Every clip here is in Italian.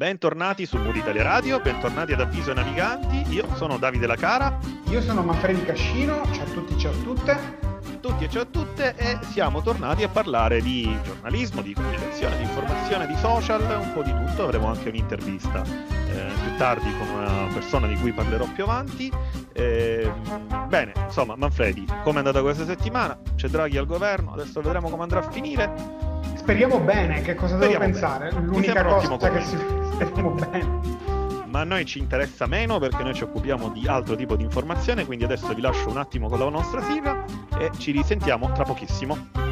Bentornati su Mood Italia Radio, bentornati ad Avviso ai Naviganti. Io sono Davide Lacara. Io sono Manfredi Cascino, ciao a tutti, ciao a tutte. Tutti e ciao a tutte e siamo tornati a parlare di giornalismo, di comunicazione, di informazione, di social, un po' di tutto. Avremo anche un'intervista eh, più tardi con una persona di cui parlerò più avanti. Eh, bene, insomma, Manfredi, come è andata questa settimana? C'è Draghi al governo, adesso vedremo come andrà a finire. Speriamo bene, che cosa Speriamo devo pensare? Bene. L'unica cosa che si... speriamo bene. Ma a noi ci interessa meno perché noi ci occupiamo di altro tipo di informazione, quindi adesso vi lascio un attimo con la nostra sigla e ci risentiamo tra pochissimo.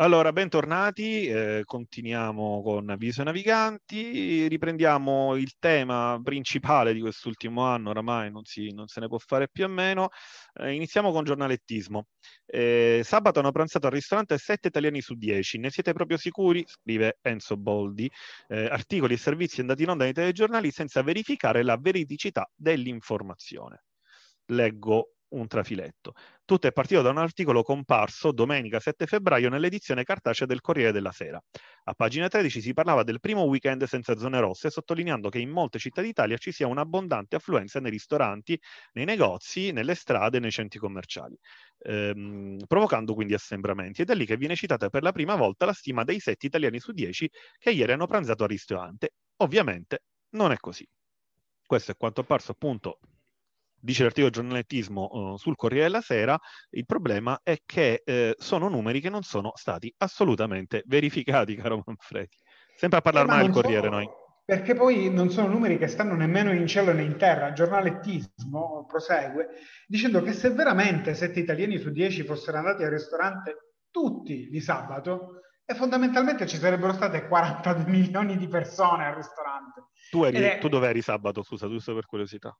Allora, bentornati, eh, continuiamo con Avviso Naviganti, riprendiamo il tema principale di quest'ultimo anno, oramai non, si, non se ne può fare più o meno, eh, iniziamo con giornalettismo. Eh, sabato hanno pranzato al ristorante 7 italiani su 10, ne siete proprio sicuri? Scrive Enzo Boldi, eh, articoli e servizi andati in onda nei telegiornali senza verificare la veridicità dell'informazione. Leggo un trafiletto. Tutto è partito da un articolo comparso domenica 7 febbraio nell'edizione cartacea del Corriere della Sera. A pagina 13 si parlava del primo weekend senza zone rosse, sottolineando che in molte città d'Italia ci sia un'abbondante affluenza nei ristoranti, nei negozi, nelle strade nei centri commerciali, ehm, provocando quindi assembramenti. Ed è lì che viene citata per la prima volta la stima dei 7 italiani su 10 che ieri hanno pranzato al ristorante. Ovviamente non è così. Questo è quanto apparso appunto dice l'articolo giornalettismo uh, sul Corriere della Sera, il problema è che eh, sono numeri che non sono stati assolutamente verificati, caro Manfredi. Sempre a parlare eh, male del Corriere sono, noi. Perché poi non sono numeri che stanno nemmeno in cielo né in terra. Il giornalettismo prosegue dicendo che se veramente 7 italiani su 10 fossero andati al ristorante tutti di sabato, e fondamentalmente ci sarebbero state 42 milioni di persone al ristorante. Tu, eri, è... tu dove eri sabato, scusa, giusto per curiosità?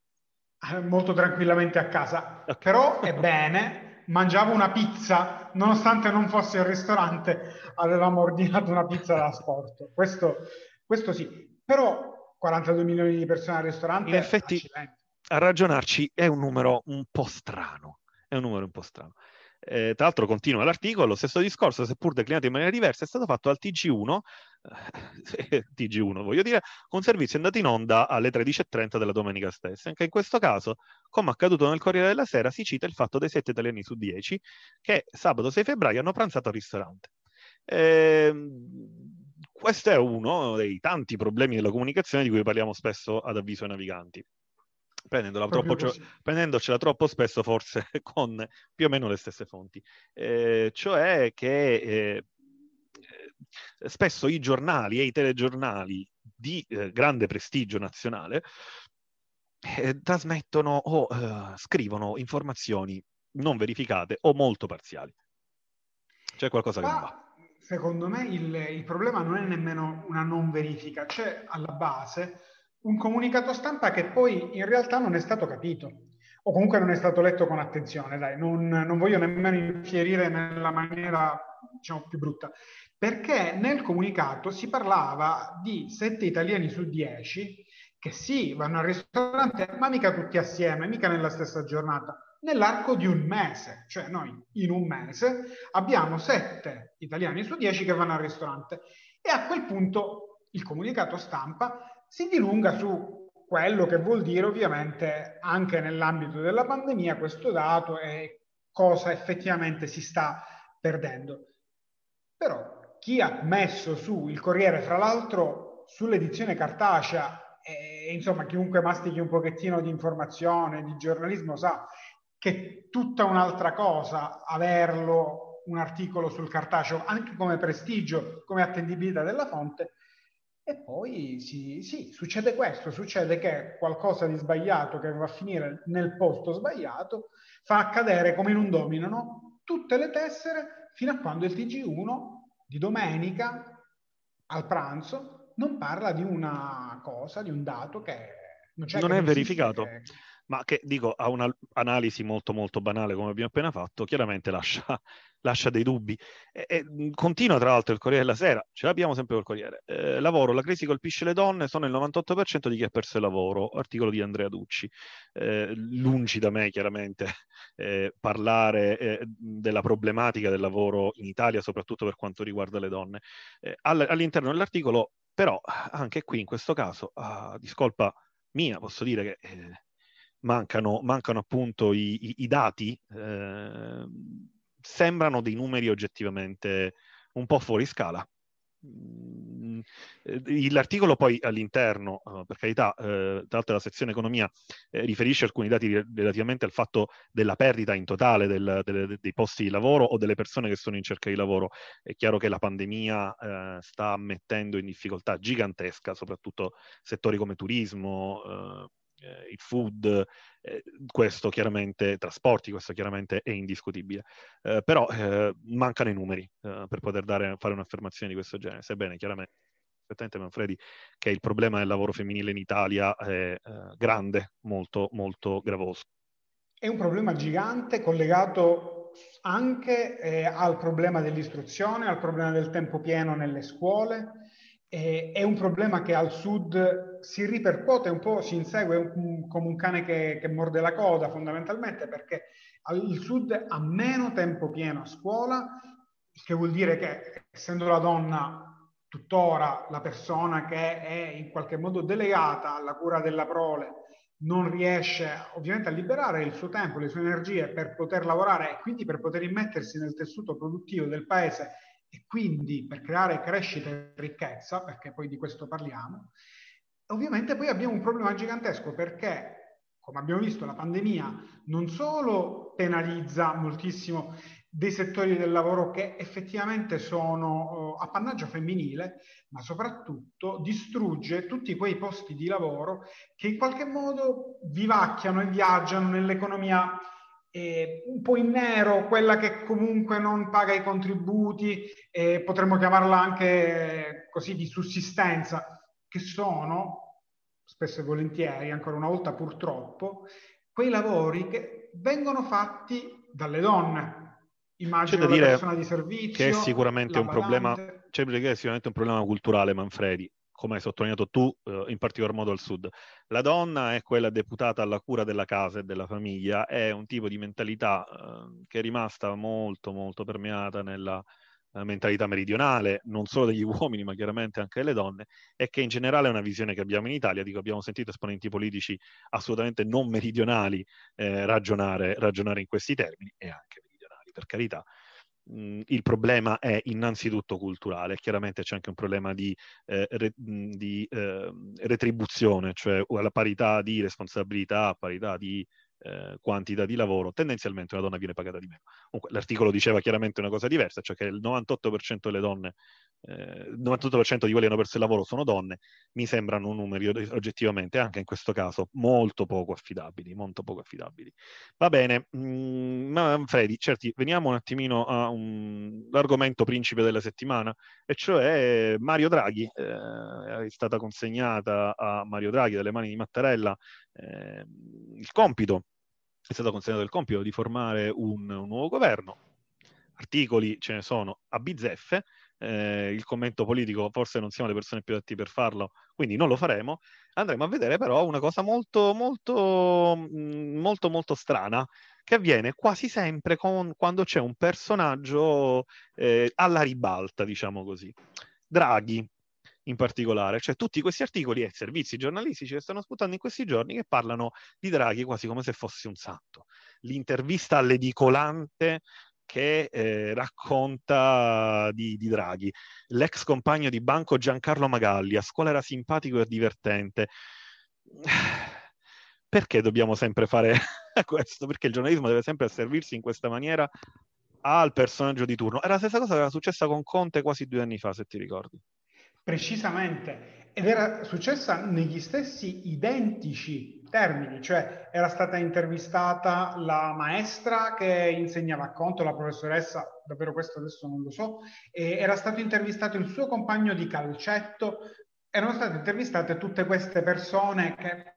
Eh, molto tranquillamente a casa, però ebbene mangiavo una pizza, nonostante non fosse al ristorante, avevamo ordinato una pizza da sport. Questo, questo sì, però 42 milioni di persone al ristorante. In effetti, accidenti. a ragionarci è un numero un po' strano. È un numero un po' strano. Eh, tra l'altro continua l'articolo, lo stesso discorso, seppur declinato in maniera diversa, è stato fatto al TG1, eh, TG1 voglio dire, con servizio andato in onda alle 13.30 della domenica stessa. Anche in questo caso, come accaduto nel Corriere della Sera, si cita il fatto dei 7 italiani su 10 che sabato 6 febbraio hanno pranzato al ristorante. Eh, questo è uno dei tanti problemi della comunicazione di cui parliamo spesso ad avviso ai naviganti. Prendendola troppo, prendendocela troppo spesso, forse con più o meno le stesse fonti. Eh, cioè che eh, spesso i giornali e i telegiornali di eh, grande prestigio nazionale eh, trasmettono o eh, scrivono informazioni non verificate o molto parziali. C'è qualcosa che non va. Secondo me il, il problema non è nemmeno una non verifica, c'è alla base un comunicato stampa che poi in realtà non è stato capito o comunque non è stato letto con attenzione, dai, non, non voglio nemmeno infierire nella maniera diciamo, più brutta, perché nel comunicato si parlava di 7 italiani su 10 che sì, vanno al ristorante, ma mica tutti assieme, mica nella stessa giornata, nell'arco di un mese. Cioè noi in un mese abbiamo 7 italiani su 10 che vanno al ristorante e a quel punto il comunicato stampa si dilunga su quello che vuol dire ovviamente anche nell'ambito della pandemia questo dato e cosa effettivamente si sta perdendo. Però chi ha messo su il Corriere, fra l'altro sull'edizione cartacea, e, insomma chiunque mastichi un pochettino di informazione, di giornalismo sa che è tutta un'altra cosa averlo un articolo sul cartaceo, anche come prestigio, come attendibilità della fonte, e poi sì, sì, succede questo, succede che qualcosa di sbagliato che va a finire nel posto sbagliato fa accadere come in un domino no? tutte le tessere fino a quando il TG1 di domenica al pranzo non parla di una cosa, di un dato che non, non è verificato. Che ma che dico ha un'analisi molto molto banale come abbiamo appena fatto, chiaramente lascia, lascia dei dubbi. E, e, continua tra l'altro il Corriere della Sera, ce l'abbiamo sempre col Corriere. Eh, lavoro, la crisi colpisce le donne, sono il 98% di chi ha perso il lavoro, articolo di Andrea Ducci. Eh, lungi da me chiaramente eh, parlare eh, della problematica del lavoro in Italia, soprattutto per quanto riguarda le donne. Eh, all- all'interno dell'articolo, però, anche qui in questo caso, a discolpa mia, posso dire che eh, mancano, mancano appunto i, i, i dati, eh, sembrano dei numeri oggettivamente un po' fuori scala. Mm, eh, l'articolo poi all'interno, uh, per carità, uh, tra l'altro la sezione economia eh, riferisce alcuni dati relativamente al fatto della perdita in totale del, delle, dei posti di lavoro o delle persone che sono in cerca di lavoro. È chiaro che la pandemia uh, sta mettendo in difficoltà gigantesca, soprattutto settori come turismo, eh, il food, eh, questo chiaramente, trasporti, questo chiaramente è indiscutibile. Eh, però eh, mancano i numeri eh, per poter dare, fare un'affermazione di questo genere. Sebbene chiaramente perfettamente Manfredi che il problema del lavoro femminile in Italia è eh, grande, molto, molto gravoso. È un problema gigante collegato anche al problema dell'istruzione, al problema del tempo pieno nelle scuole, eh, è un problema che al sud si ripercuote un po', si insegue un, come un cane che, che, morde la coda fondamentalmente perché il sud ha meno tempo pieno a scuola, che vuol dire che essendo la donna tuttora la persona che è in qualche modo delegata alla cura della prole non riesce ovviamente a liberare il suo tempo, le sue energie per poter lavorare e quindi per poter immettersi nel tessuto produttivo del paese e quindi per creare crescita e ricchezza, perché poi di questo parliamo, ovviamente poi abbiamo un problema gigantesco perché, come abbiamo visto, la pandemia non solo penalizza moltissimo dei settori del lavoro che effettivamente sono uh, appannaggio femminile, ma soprattutto distrugge tutti quei posti di lavoro che in qualche modo vivacchiano e viaggiano nell'economia eh, un po' in nero, quella che comunque non paga i contributi, eh, potremmo chiamarla anche così di sussistenza, che sono spesso e volentieri, ancora una volta purtroppo, quei lavori che vengono fatti dalle donne. Immagino c'è da dire di servizio, che è sicuramente un problema, c'è da dire che è sicuramente un problema culturale, Manfredi come hai sottolineato tu, eh, in particolar modo al sud. La donna è quella deputata alla cura della casa e della famiglia, è un tipo di mentalità eh, che è rimasta molto, molto permeata nella eh, mentalità meridionale, non solo degli uomini, ma chiaramente anche delle donne, e che in generale è una visione che abbiamo in Italia. Dico, abbiamo sentito esponenti politici assolutamente non meridionali eh, ragionare, ragionare in questi termini, e anche meridionali, per carità il problema è innanzitutto culturale, chiaramente c'è anche un problema di, eh, re, di eh, retribuzione, cioè alla parità di responsabilità, parità di eh, quantità di lavoro, tendenzialmente una donna viene pagata di meno. Comunque, l'articolo diceva chiaramente una cosa diversa, cioè che il 98% delle donne eh, il 98% di quelli che hanno perso il lavoro sono donne, mi sembrano numeri oggettivamente, anche in questo caso, molto poco affidabili, molto poco affidabili. Va bene, mm, ma Freddy, certi, veniamo un attimino all'argomento principe della settimana, e cioè Mario Draghi. Eh, è stata consegnata a Mario Draghi dalle mani di Mattarella eh, il compito, è stato consegnato il compito di formare un, un nuovo governo. Articoli ce ne sono a bizzeffe, eh, il commento politico, forse non siamo le persone più adatti per farlo, quindi non lo faremo. Andremo a vedere però una cosa molto, molto, mm, molto, molto strana che avviene quasi sempre con, quando c'è un personaggio eh, alla ribalta, diciamo così. Draghi, in particolare, cioè tutti questi articoli e servizi giornalistici che stanno sputando in questi giorni che parlano di Draghi quasi come se fosse un santo. L'intervista all'edicolante che eh, racconta di, di, Draghi. L'ex compagno di banco Giancarlo Magalli, a scuola era simpatico e divertente. Perché dobbiamo sempre fare questo? Perché il giornalismo deve sempre servirsi in questa maniera al personaggio di turno. Era la stessa cosa che era successa con Conte quasi due anni fa, se ti ricordi. Precisamente, ed era successa negli stessi identici termini, cioè era stata intervistata la maestra che insegnava a conto, la professoressa, davvero questo adesso non lo so, era stato intervistato il suo compagno di calcetto, erano state intervistate tutte queste persone che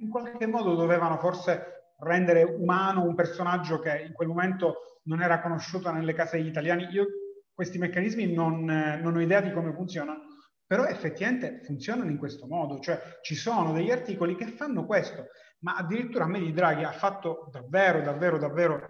in qualche modo dovevano forse rendere umano un personaggio che in quel momento non era conosciuto nelle case degli italiani. Io questi meccanismi non, non ho idea di come funzionano però effettivamente funzionano in questo modo, cioè ci sono degli articoli che fanno questo, ma addirittura a me di Draghi ha fatto davvero, davvero, davvero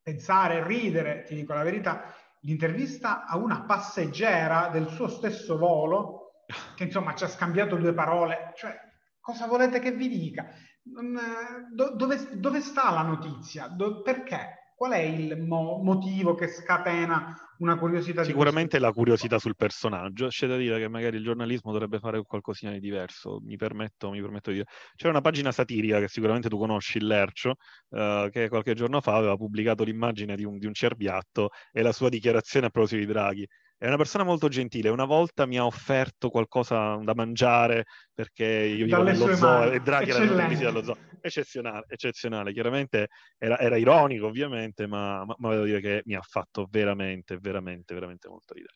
pensare, ridere, ti dico la verità, l'intervista a una passeggera del suo stesso volo, che insomma ci ha scambiato due parole, cioè cosa volete che vi dica? Dove, dove sta la notizia? Do, perché? Qual è il mo- motivo che scatena una curiosità? Sicuramente la curiosità sul personaggio. C'è da dire che magari il giornalismo dovrebbe fare qualcosina di diverso. Mi permetto, mi permetto di dire. C'era una pagina satirica che sicuramente tu conosci, il Lercio, uh, che qualche giorno fa aveva pubblicato l'immagine di un, di un cerbiatto e la sua dichiarazione a proposito di Draghi. È una persona molto gentile. Una volta mi ha offerto qualcosa da mangiare perché io vivo nello zoo mani. e Draghi era venuto in visita allo zoo. Eccezionale, eccezionale. Chiaramente era, era ironico, ovviamente, ma, ma, ma, devo dire che mi ha fatto veramente, veramente, veramente molto ridere.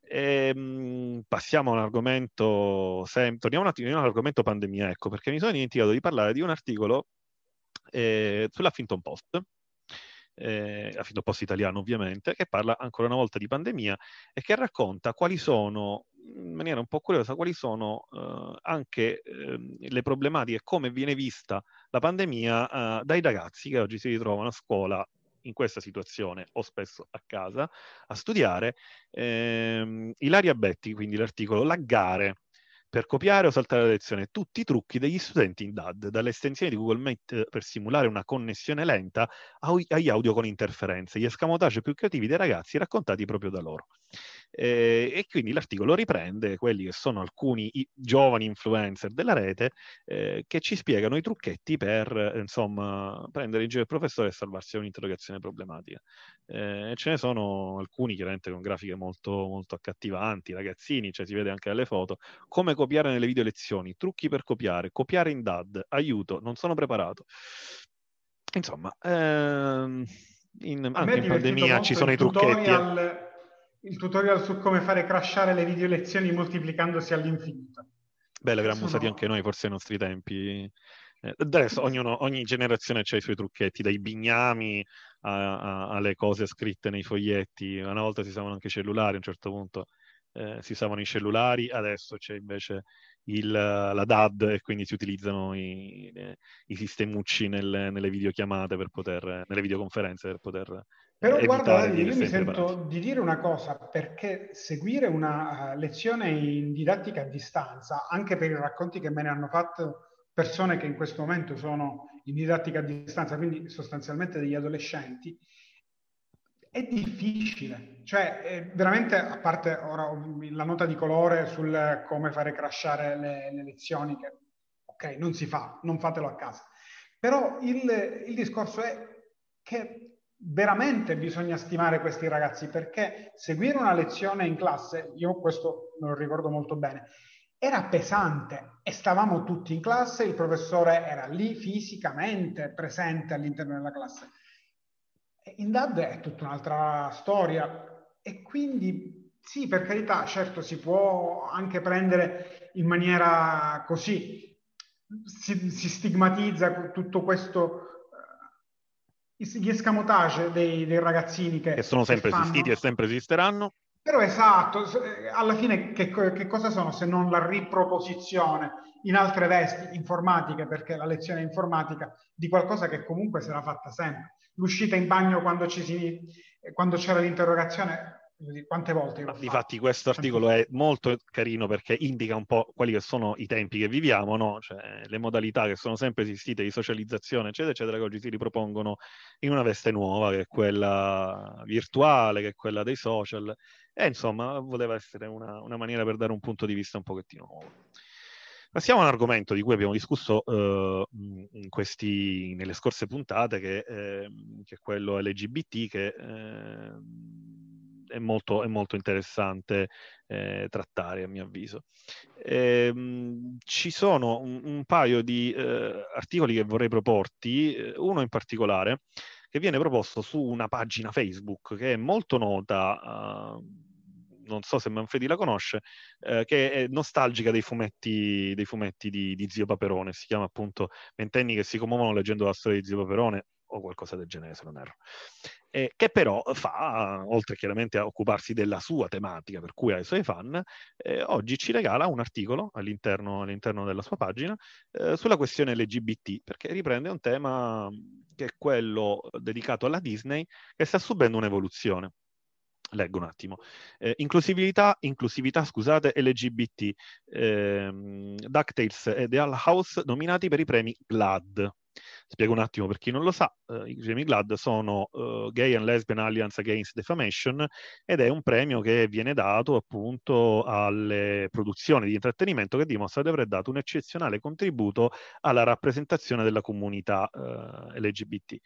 E, ehm, passiamo a un argomento, sem- torniamo un attimo all'argomento pandemia, ecco, perché mi sono dimenticato di parlare di un articolo eh, sull'Huffington Post eh, a Post italiano ovviamente, che parla ancora una volta di pandemia e che racconta quali sono, in maniera un po' curiosa, quali sono eh, anche eh, le problematiche, come viene vista la pandemia eh, dai ragazzi che oggi si ritrovano a scuola in questa situazione o spesso a casa a studiare. Eh, Ilaria Betti, quindi l'articolo Laggare per copiare o saltare la lezione tutti i trucchi degli studenti in DAD, dalle estensioni di Google Meet per simulare una connessione lenta agli audio con interferenze, gli escamotage più creativi dei ragazzi raccontati proprio da loro. Eh, e quindi l'articolo riprende quelli che sono alcuni giovani influencer della rete eh, che ci spiegano i trucchetti per insomma prendere in giro il professore e salvarsi da un'interrogazione problematica. Eh, ce ne sono alcuni chiaramente con grafiche molto, molto accattivanti, ragazzini, cioè si vede anche dalle foto, come copiare nelle video lezioni, trucchi per copiare, copiare in DAD, aiuto, non sono preparato. Insomma, ehm, in, anche in pandemia ci sono i trucchetti. Eh il tutorial su come fare crashare le video lezioni moltiplicandosi all'infinito. Beh, l'avremmo usati anche noi forse ai nostri tempi. Eh, adesso ognuno, ogni generazione ha i suoi trucchetti, dai bignami a, a, alle cose scritte nei foglietti. Una volta si usavano anche i cellulari, a un certo punto eh, si usavano i cellulari, adesso c'è invece il, la DAD e quindi si utilizzano i, i sistemucci nel, nelle videochiamate per poter, nelle videoconferenze per poter però guarda, io mi sento preparati. di dire una cosa, perché seguire una uh, lezione in didattica a distanza, anche per i racconti che me ne hanno fatto persone che in questo momento sono in didattica a distanza, quindi sostanzialmente degli adolescenti, è difficile, cioè è veramente, a parte ora la nota di colore sul come fare crashare le, le lezioni, che ok, non si fa, non fatelo a casa, però il, il discorso è che veramente bisogna stimare questi ragazzi perché seguire una lezione in classe, io questo me lo ricordo molto bene, era pesante e stavamo tutti in classe, il professore era lì fisicamente presente all'interno della classe. In DAD è tutta un'altra storia. E quindi sì, per carità, certo si può anche prendere in maniera così, si, si stigmatizza tutto questo gli escamotage dei, dei ragazzini che, che sono sempre che fanno... esistiti e sempre esisteranno. Però esatto, alla fine che, che, cosa sono se non la riproposizione in altre vesti informatiche, perché la lezione informatica di qualcosa che comunque sarà fatta sempre l'uscita in bagno quando, si, quando c'era l'interrogazione quante volte Difatti questo articolo è molto carino perché indica un po' quali che sono i tempi che viviamo, no? cioè, le modalità che sono sempre esistite di socializzazione, eccetera, eccetera, che oggi si ripropongono in una veste nuova, che è quella virtuale, che è quella dei social. E insomma, voleva essere una, una maniera per dare un punto di vista un pochettino nuovo. Passiamo a un argomento di cui abbiamo discusso uh, questi, nelle scorse puntate, che, eh, che, è quello LGBT, che eh, è, molto, è, molto, interessante eh, trattare, a mio avviso. Ehm, ci sono un, un paio di eh, articoli che vorrei proporti, eh, uno in particolare, che viene proposto su una pagina Facebook che è molto nota. Uh, non so se Manfredi la conosce, eh, che è nostalgica dei fumetti, dei fumetti di, di, Zio Paperone, si chiama appunto Ventenni che si commuovono leggendo la storia di Zio Paperone o qualcosa del genere, se non erro. Eh, che però fa, oltre chiaramente a occuparsi della sua tematica, per cui ha i suoi fan, eh, oggi ci regala un articolo all'interno, all'interno della sua pagina eh, sulla questione LGBT, perché riprende un tema che è quello dedicato alla Disney, che sta subendo un'evoluzione. Leggo un attimo. Eh, inclusività, inclusività, scusate, LGBT. Eh, DuckTales e The Hall House nominati per i premi GLAD. Spiego un attimo per chi non lo sa, uh, i premi GLAD sono uh, Gay and Lesbian Alliance Against Defamation ed è un premio che viene dato appunto alle produzioni di intrattenimento che dimostra di aver dato un eccezionale contributo alla rappresentazione della comunità uh, LGBT.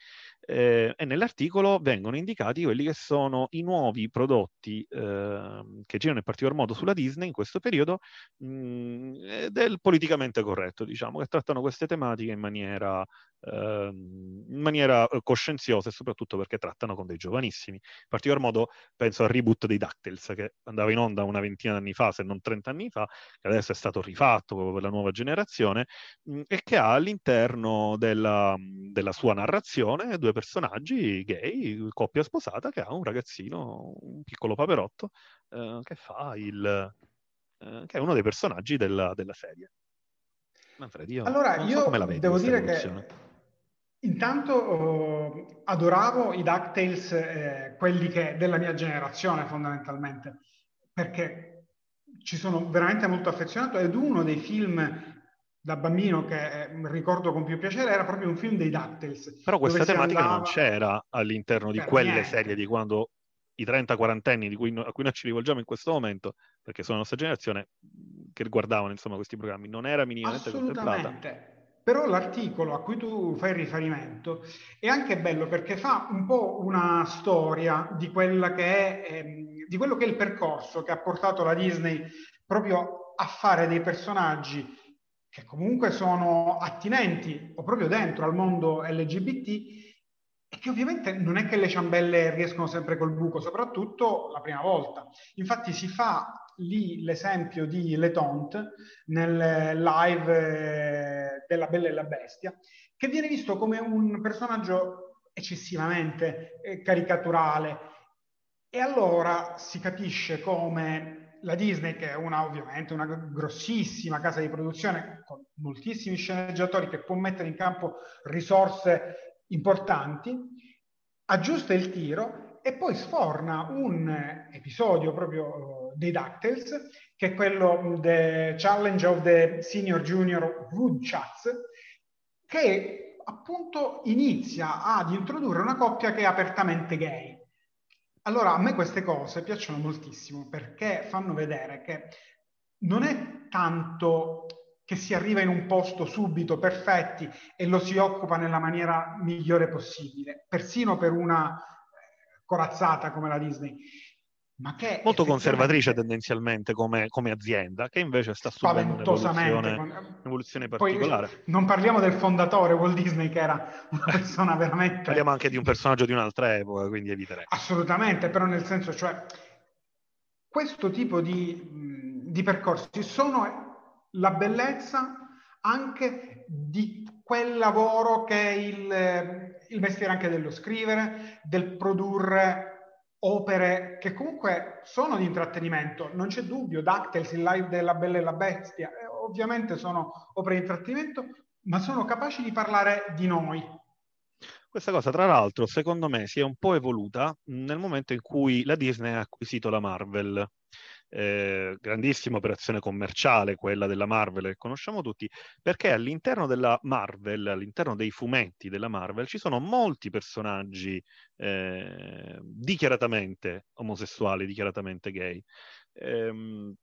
Eh, e nell'articolo vengono indicati quelli che sono i nuovi prodotti ehm, che girano in particolar modo sulla Disney in questo periodo mh, mm, del politicamente corretto, diciamo, che trattano queste tematiche in maniera Ehm, in maniera eh, coscienziosa e soprattutto perché trattano con dei giovanissimi. In particolar modo penso al reboot dei DuckTales che andava in onda una ventina di anni fa, se non 30 anni fa, che adesso è stato rifatto proprio per la nuova generazione mh, e che ha all'interno della, della, sua narrazione due personaggi gay, coppia sposata, che ha un ragazzino, un piccolo paperotto, eh, che fa il... Eh, che è uno dei personaggi della, della serie. Manfredi, io allora, io so devo dire che Intanto oh, adoravo i DuckTales, eh, quelli che, della mia generazione fondamentalmente, perché ci sono veramente molto affezionato ed uno dei film da bambino che eh, ricordo con più piacere era proprio un film dei DuckTales. Però questa tematica andava... non c'era all'interno di per quelle niente. serie di quando i 30-40 anni no, a cui noi ci rivolgiamo in questo momento, perché sono la nostra generazione, che riguardavano insomma questi programmi, non era minimamente contemplata. Però l'articolo a cui tu fai riferimento è anche bello perché fa un po' una storia di, che è, ehm, di quello che è il percorso che ha portato la Disney proprio a fare dei personaggi che comunque sono attinenti o proprio dentro al mondo LGBT e che ovviamente non è che le ciambelle riescono sempre col buco, soprattutto la prima volta. Infatti si fa lì l'esempio di Le Tonte nel live eh, della Bella e la Bestia, che viene visto come un personaggio eccessivamente eh, caricaturale. E allora si capisce come la Disney, che è una, ovviamente una grossissima casa di produzione con moltissimi sceneggiatori che può mettere in campo risorse importanti, aggiusta il tiro e poi sforna un episodio proprio dei DuckTales, che è quello The Challenge of the Senior Junior Woodchucks, che appunto inizia ad introdurre una coppia che è apertamente gay. Allora, a me queste cose piacciono moltissimo perché fanno vedere che non è tanto che si arriva in un posto subito perfetti e lo si occupa nella maniera migliore possibile, persino per una corazzata come la Disney ma che molto conservatrice tendenzialmente come, come, azienda, che invece sta subendo un'evoluzione, un'evoluzione particolare. Poi, non parliamo del fondatore Walt Disney, che era una persona veramente... parliamo anche di un personaggio di un'altra epoca, quindi eviterei. Assolutamente, però nel senso, cioè, questo tipo di, di percorsi sono la bellezza anche di quel lavoro che è il, il mestiere anche dello scrivere, del produrre opere che comunque sono di intrattenimento, non c'è dubbio, DuckTales, il live della Bella e la Bestia, eh, ovviamente sono opere di intrattenimento, ma sono capaci di parlare di noi. Questa cosa, tra l'altro, secondo me si è un po' evoluta nel momento in cui la Disney ha acquisito la Marvel eh, grandissima operazione commerciale, quella della Marvel che conosciamo tutti, perché all'interno della Marvel, all'interno dei fumetti della Marvel, ci sono molti personaggi eh, dichiaratamente omosessuali, dichiaratamente gay. Ehm,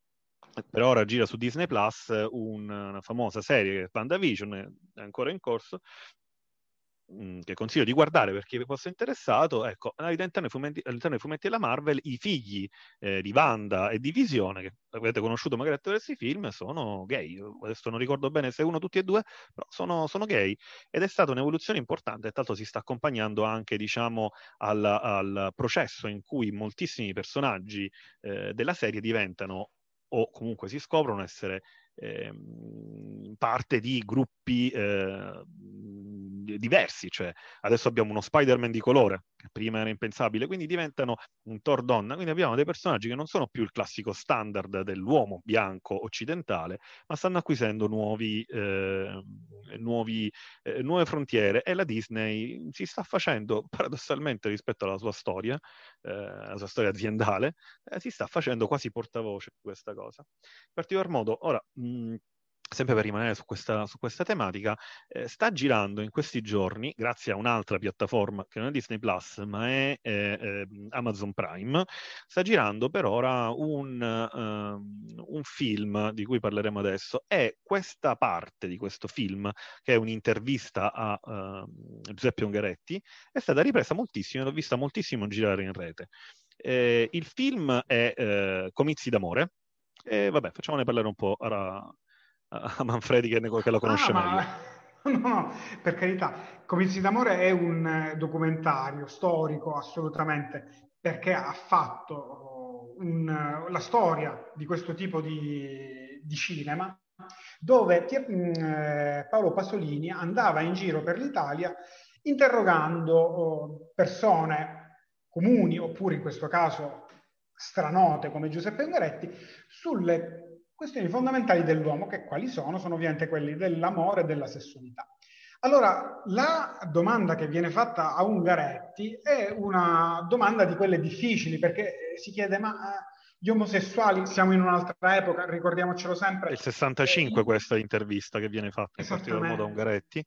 per ora gira su Disney Plus un, una famosa serie che è PandaVision, è ancora in corso, Mhmm, che consiglio di guardare per chi fosse interessato, ecco, all'interno dei fumetti, all'interno dei fumetti della Marvel i figli eh, di Wanda e di Visione, che avete conosciuto magari attraverso i film, sono gay. Adesso non ricordo bene se uno, tutti e due, però sono, sono gay. Ed è stata un'evoluzione importante, e tanto si sta accompagnando anche, diciamo, al, al processo in cui moltissimi personaggi eh, della serie diventano o comunque si scoprono essere eh, parte di gruppi eh, diversi, cioè adesso abbiamo uno Spider-Man di colore, che prima era impensabile, quindi diventano un Thor donna, quindi abbiamo dei personaggi che non sono più il classico standard dell'uomo bianco occidentale, ma stanno acquisendo nuovi, eh, nuovi, eh, nuove frontiere e la Disney si sta facendo, paradossalmente rispetto alla sua storia, la sua storia aziendale, eh, si sta facendo quasi portavoce di questa cosa. In particolar modo, ora... Mh, sempre per rimanere su questa, su questa tematica, eh, sta girando in questi giorni, grazie a un'altra piattaforma che non è Disney Plus, ma è eh, eh, Amazon Prime, sta girando per ora un, uh, un, film di cui parleremo adesso. E questa parte di questo film, che è un'intervista a uh, Giuseppe Ungaretti, è stata ripresa moltissimo l'ho vista moltissimo girare in rete. Eh, il film è eh, Comizi d'amore. E vabbè, facciamone parlare un po' ora a Manfredi che, ne, che lo conosce ah, meglio. Ma... No, no, per carità, Comizi d'amore è un eh, documentario storico assolutamente, perché ha fatto un, la storia di questo tipo di, di cinema, dove mm, eh, Paolo Pasolini andava in giro per l'Italia interrogando oh, persone comuni, oppure in questo caso stranote come Giuseppe Ungaretti, sulle questioni fondamentali dell'uomo, che quali sono? Sono ovviamente quelli dell'amore e della sessualità. Allora, la domanda che viene fatta a Ungaretti è una domanda di quelle difficili, perché si chiede, ma eh, gli omosessuali siamo in un'altra epoca, ricordiamocelo sempre. È il 65 e... questa intervista che viene fatta in particolar modo a Ungaretti.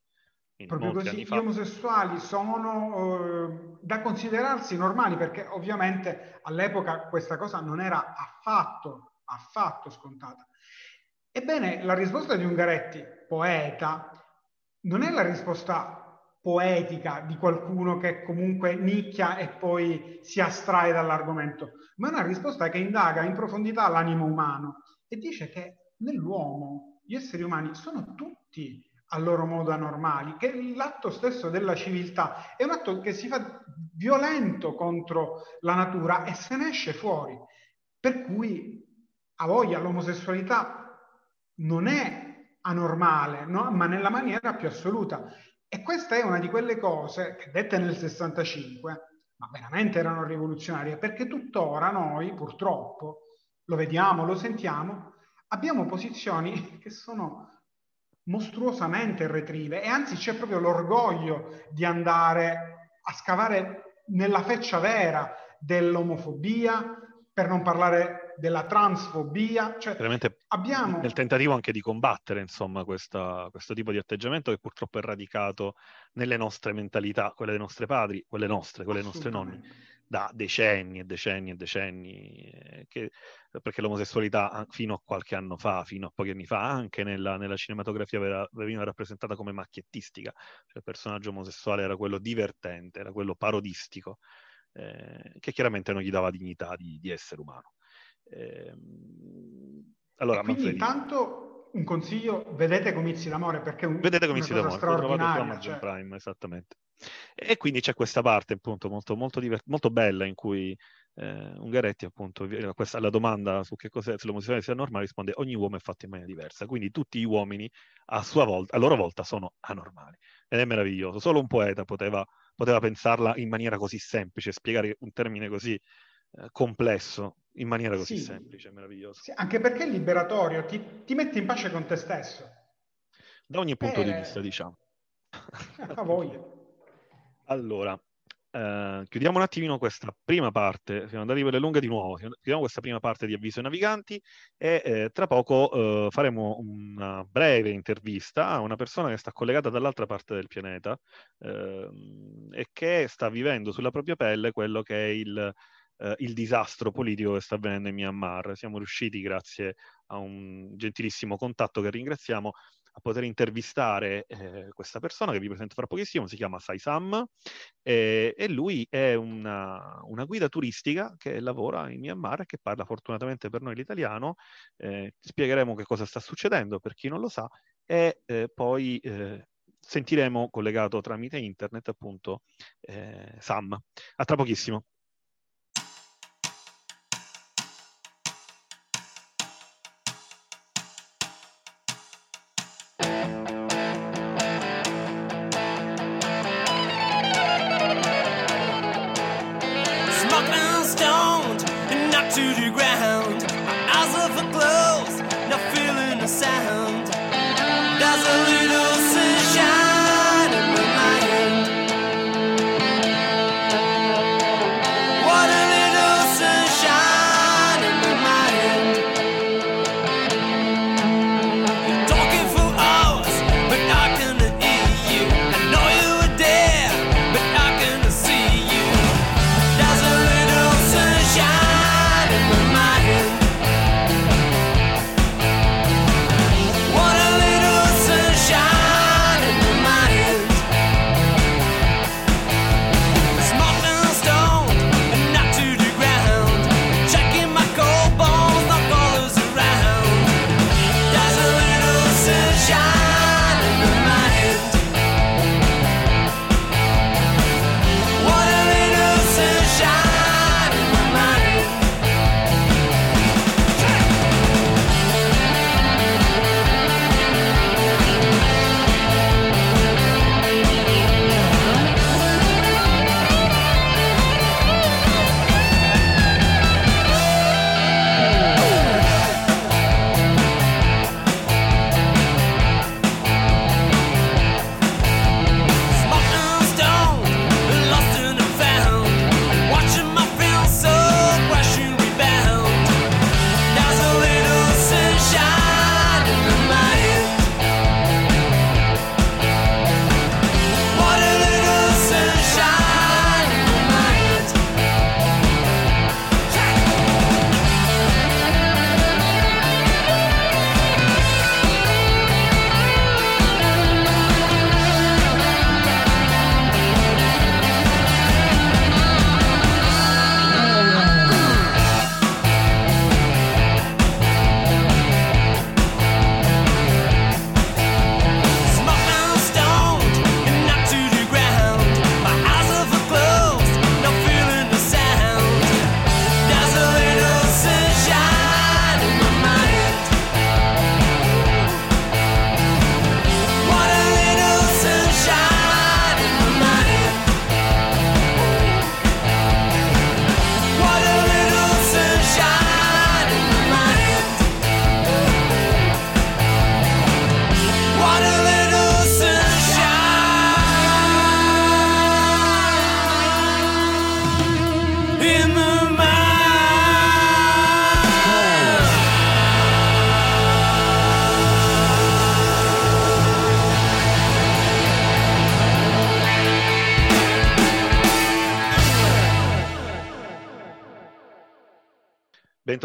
Proprio così, gli omosessuali sono eh, da considerarsi normali perché ovviamente all'epoca questa cosa non era affatto affatto scontata. Ebbene, la risposta di Ungaretti, poeta, non è la risposta poetica di qualcuno che comunque nicchia e poi si astrae dall'argomento, ma è una risposta che indaga in profondità l'animo umano e dice che nell'uomo gli esseri umani sono tutti a loro modo anormali, che l'atto stesso della civiltà è un atto che si fa violento contro la natura e se ne esce fuori. Per cui a voglia l'omosessualità non è anormale, no? ma nella maniera più assoluta. E questa è una di quelle cose che dette nel 65, ma veramente erano rivoluzionarie, perché tuttora noi, purtroppo, lo vediamo, lo sentiamo, abbiamo posizioni che sono mostruosamente retrive e anzi c'è proprio l'orgoglio di andare a scavare nella feccia vera dell'omofobia, per non parlare della transfobia. Cioè, abbiamo... nel tentativo anche di combattere insomma, questa, questo tipo di atteggiamento che purtroppo è radicato nelle nostre mentalità, quelle dei nostri padri, quelle nostre, quelle dei nostri nonni. da decenni e decenni e decenni, eh, che, perché l'omosessualità fino a qualche anno fa, fino a pochi anni fa, anche nella, nella cinematografia veniva rappresentata come macchiettistica, cioè il personaggio omosessuale era quello divertente, era quello parodistico, eh, che chiaramente non gli dava dignità di, di essere umano. Eh, allora, quindi Manfredi, intanto un consiglio, vedete Comizi d'amore perché un, vedete Comizi d'amore, su Amazon cioè... Prime, esattamente. E quindi c'è questa parte appunto molto, molto, divert- molto bella in cui eh, Ungaretti appunto questa, alla domanda su che cos'è se l'omosessualità sia normale risponde ogni uomo è fatto in maniera diversa, quindi tutti gli uomini a, sua volta, a loro volta sono anormali. Ed è meraviglioso, solo un poeta poteva, poteva pensarla in maniera così semplice, spiegare un termine così eh, complesso in maniera così sì. semplice, meraviglioso. Sì, anche perché è liberatorio, ti, ti metti in pace con te stesso. Da ogni punto eh... di vista, diciamo. A voglia. Allora, eh, chiudiamo un attimino questa prima parte, siamo andati per le lunghe di nuovo, chiudiamo questa prima parte di avviso ai naviganti e eh, tra poco eh, faremo una breve intervista a una persona che sta collegata dall'altra parte del pianeta ehm, e che sta vivendo sulla propria pelle quello che è il, eh, il disastro politico che sta avvenendo in Myanmar. Siamo riusciti, grazie a un gentilissimo contatto che ringraziamo, a poter intervistare eh, questa persona che vi presento fra pochissimo, si chiama Sai Sam eh, e lui è una, una, guida turistica che lavora in Myanmar e che parla fortunatamente per noi l'italiano. Eh, spiegheremo che cosa sta succedendo per chi non lo sa e eh, poi eh, sentiremo collegato tramite internet appunto eh, Sam. A tra pochissimo.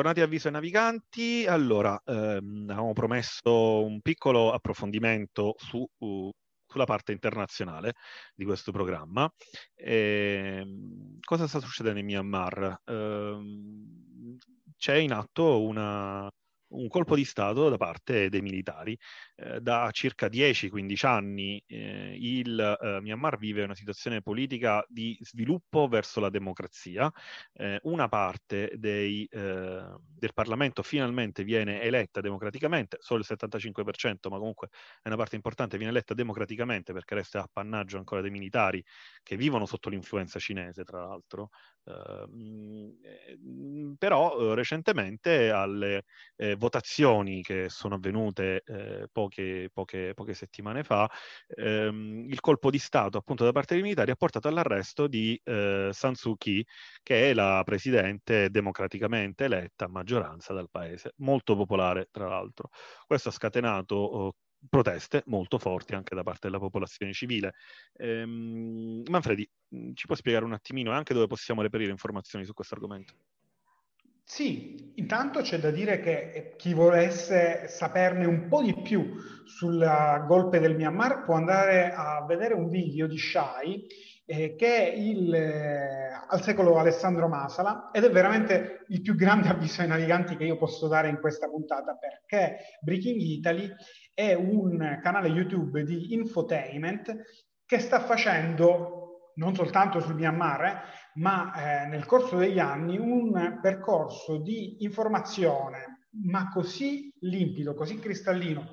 Bentornati a Viso ai Naviganti. Allora, ehm, avevamo promesso un piccolo approfondimento su, uh, sulla parte internazionale di questo programma. E, ehm, cosa sta succedendo in Myanmar? Eh, c'è in atto una, un colpo di Stato da parte dei militari. Eh, da circa 10-15 anni eh, il eh, Myanmar vive una situazione politica di sviluppo verso la democrazia. Eh, una parte dei, eh, del Parlamento finalmente viene eletta democraticamente, solo il 75%, ma comunque è una parte importante, viene eletta democraticamente perché resta appannaggio ancora dei militari che vivono sotto l'influenza cinese, tra l'altro. Eh, però recentemente alle votazioni che sono avvenute eh, poche, poche, poche, settimane fa, ehm, il colpo di Stato appunto da parte dei militari ha portato all'arresto di eh, San Suu Kyi, che è la presidente democraticamente eletta a maggioranza dal paese, molto popolare tra l'altro. Questo ha scatenato oh, proteste molto forti anche da parte della popolazione civile. Ehm, Manfredi, ci puoi spiegare un attimino anche dove possiamo reperire informazioni su questo argomento? Sì, intanto c'è da dire che eh, chi volesse saperne un po' di più sul golpe del Myanmar può andare a vedere un video di Shai eh, che è il, eh, al secolo Alessandro Masala ed è veramente il più grande avviso ai naviganti che io posso dare in questa puntata perché Breaking Italy è un canale YouTube di infotainment che sta facendo non soltanto sul Myanmar, eh, ma eh, nel corso degli anni un percorso di informazione, ma così limpido, così cristallino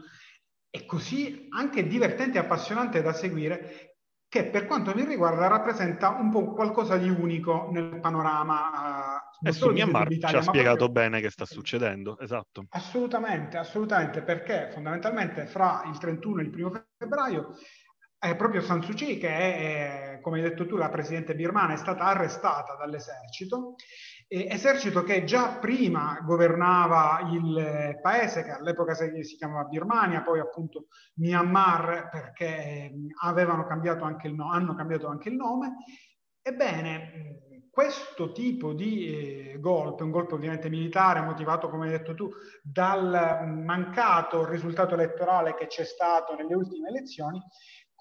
e così anche divertente e appassionante da seguire, che per quanto mi riguarda rappresenta un po' qualcosa di unico nel panorama. Eh, e sul Myanmar ci ha spiegato proprio... bene che sta succedendo, esatto. Assolutamente, assolutamente, perché fondamentalmente fra il 31 e il 1 febbraio è proprio San Suu Kyi che è, come hai detto tu, la presidente birmana, è stata arrestata dall'esercito, esercito che già prima governava il paese, che all'epoca si chiamava Birmania, poi appunto Myanmar, perché avevano cambiato anche il no- hanno cambiato anche il nome. Ebbene, questo tipo di eh, golpe, un golpe ovviamente militare, motivato, come hai detto tu, dal mancato risultato elettorale che c'è stato nelle ultime elezioni,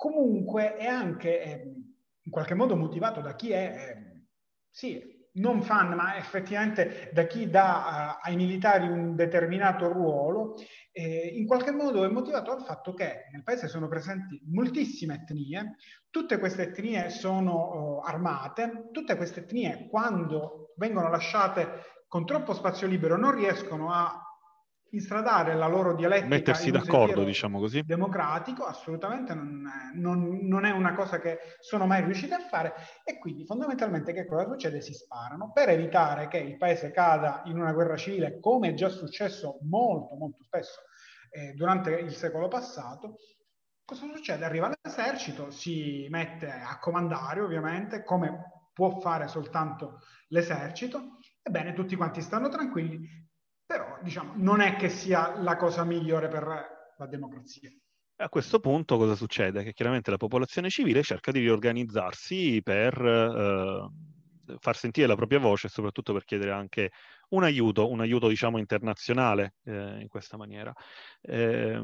comunque è anche eh, in qualche modo motivato da chi è, eh, sì, non fan, ma effettivamente da chi dà uh, ai militari un determinato ruolo, eh, in qualche modo è motivato dal fatto che nel paese sono presenti moltissime etnie, tutte queste etnie sono uh, armate, tutte queste etnie quando vengono lasciate con troppo spazio libero non riescono a instradare la loro dialettica mettersi d'accordo diciamo così. democratico assolutamente non, non, non, è una cosa che sono mai riusciti a fare e quindi fondamentalmente che cosa succede? Si sparano. Per evitare che il paese cada in una guerra civile come è già successo molto molto spesso eh, durante il secolo passato cosa succede? arriva l'esercito si mette a comandare ovviamente come può fare soltanto l'esercito. Ebbene tutti quanti stanno tranquilli però diciamo, non è che sia la cosa migliore per la democrazia. A questo punto cosa succede? Che chiaramente la popolazione civile cerca di riorganizzarsi per eh, far sentire la propria voce e soprattutto per chiedere anche un aiuto, un aiuto diciamo internazionale eh, in questa maniera. Eh,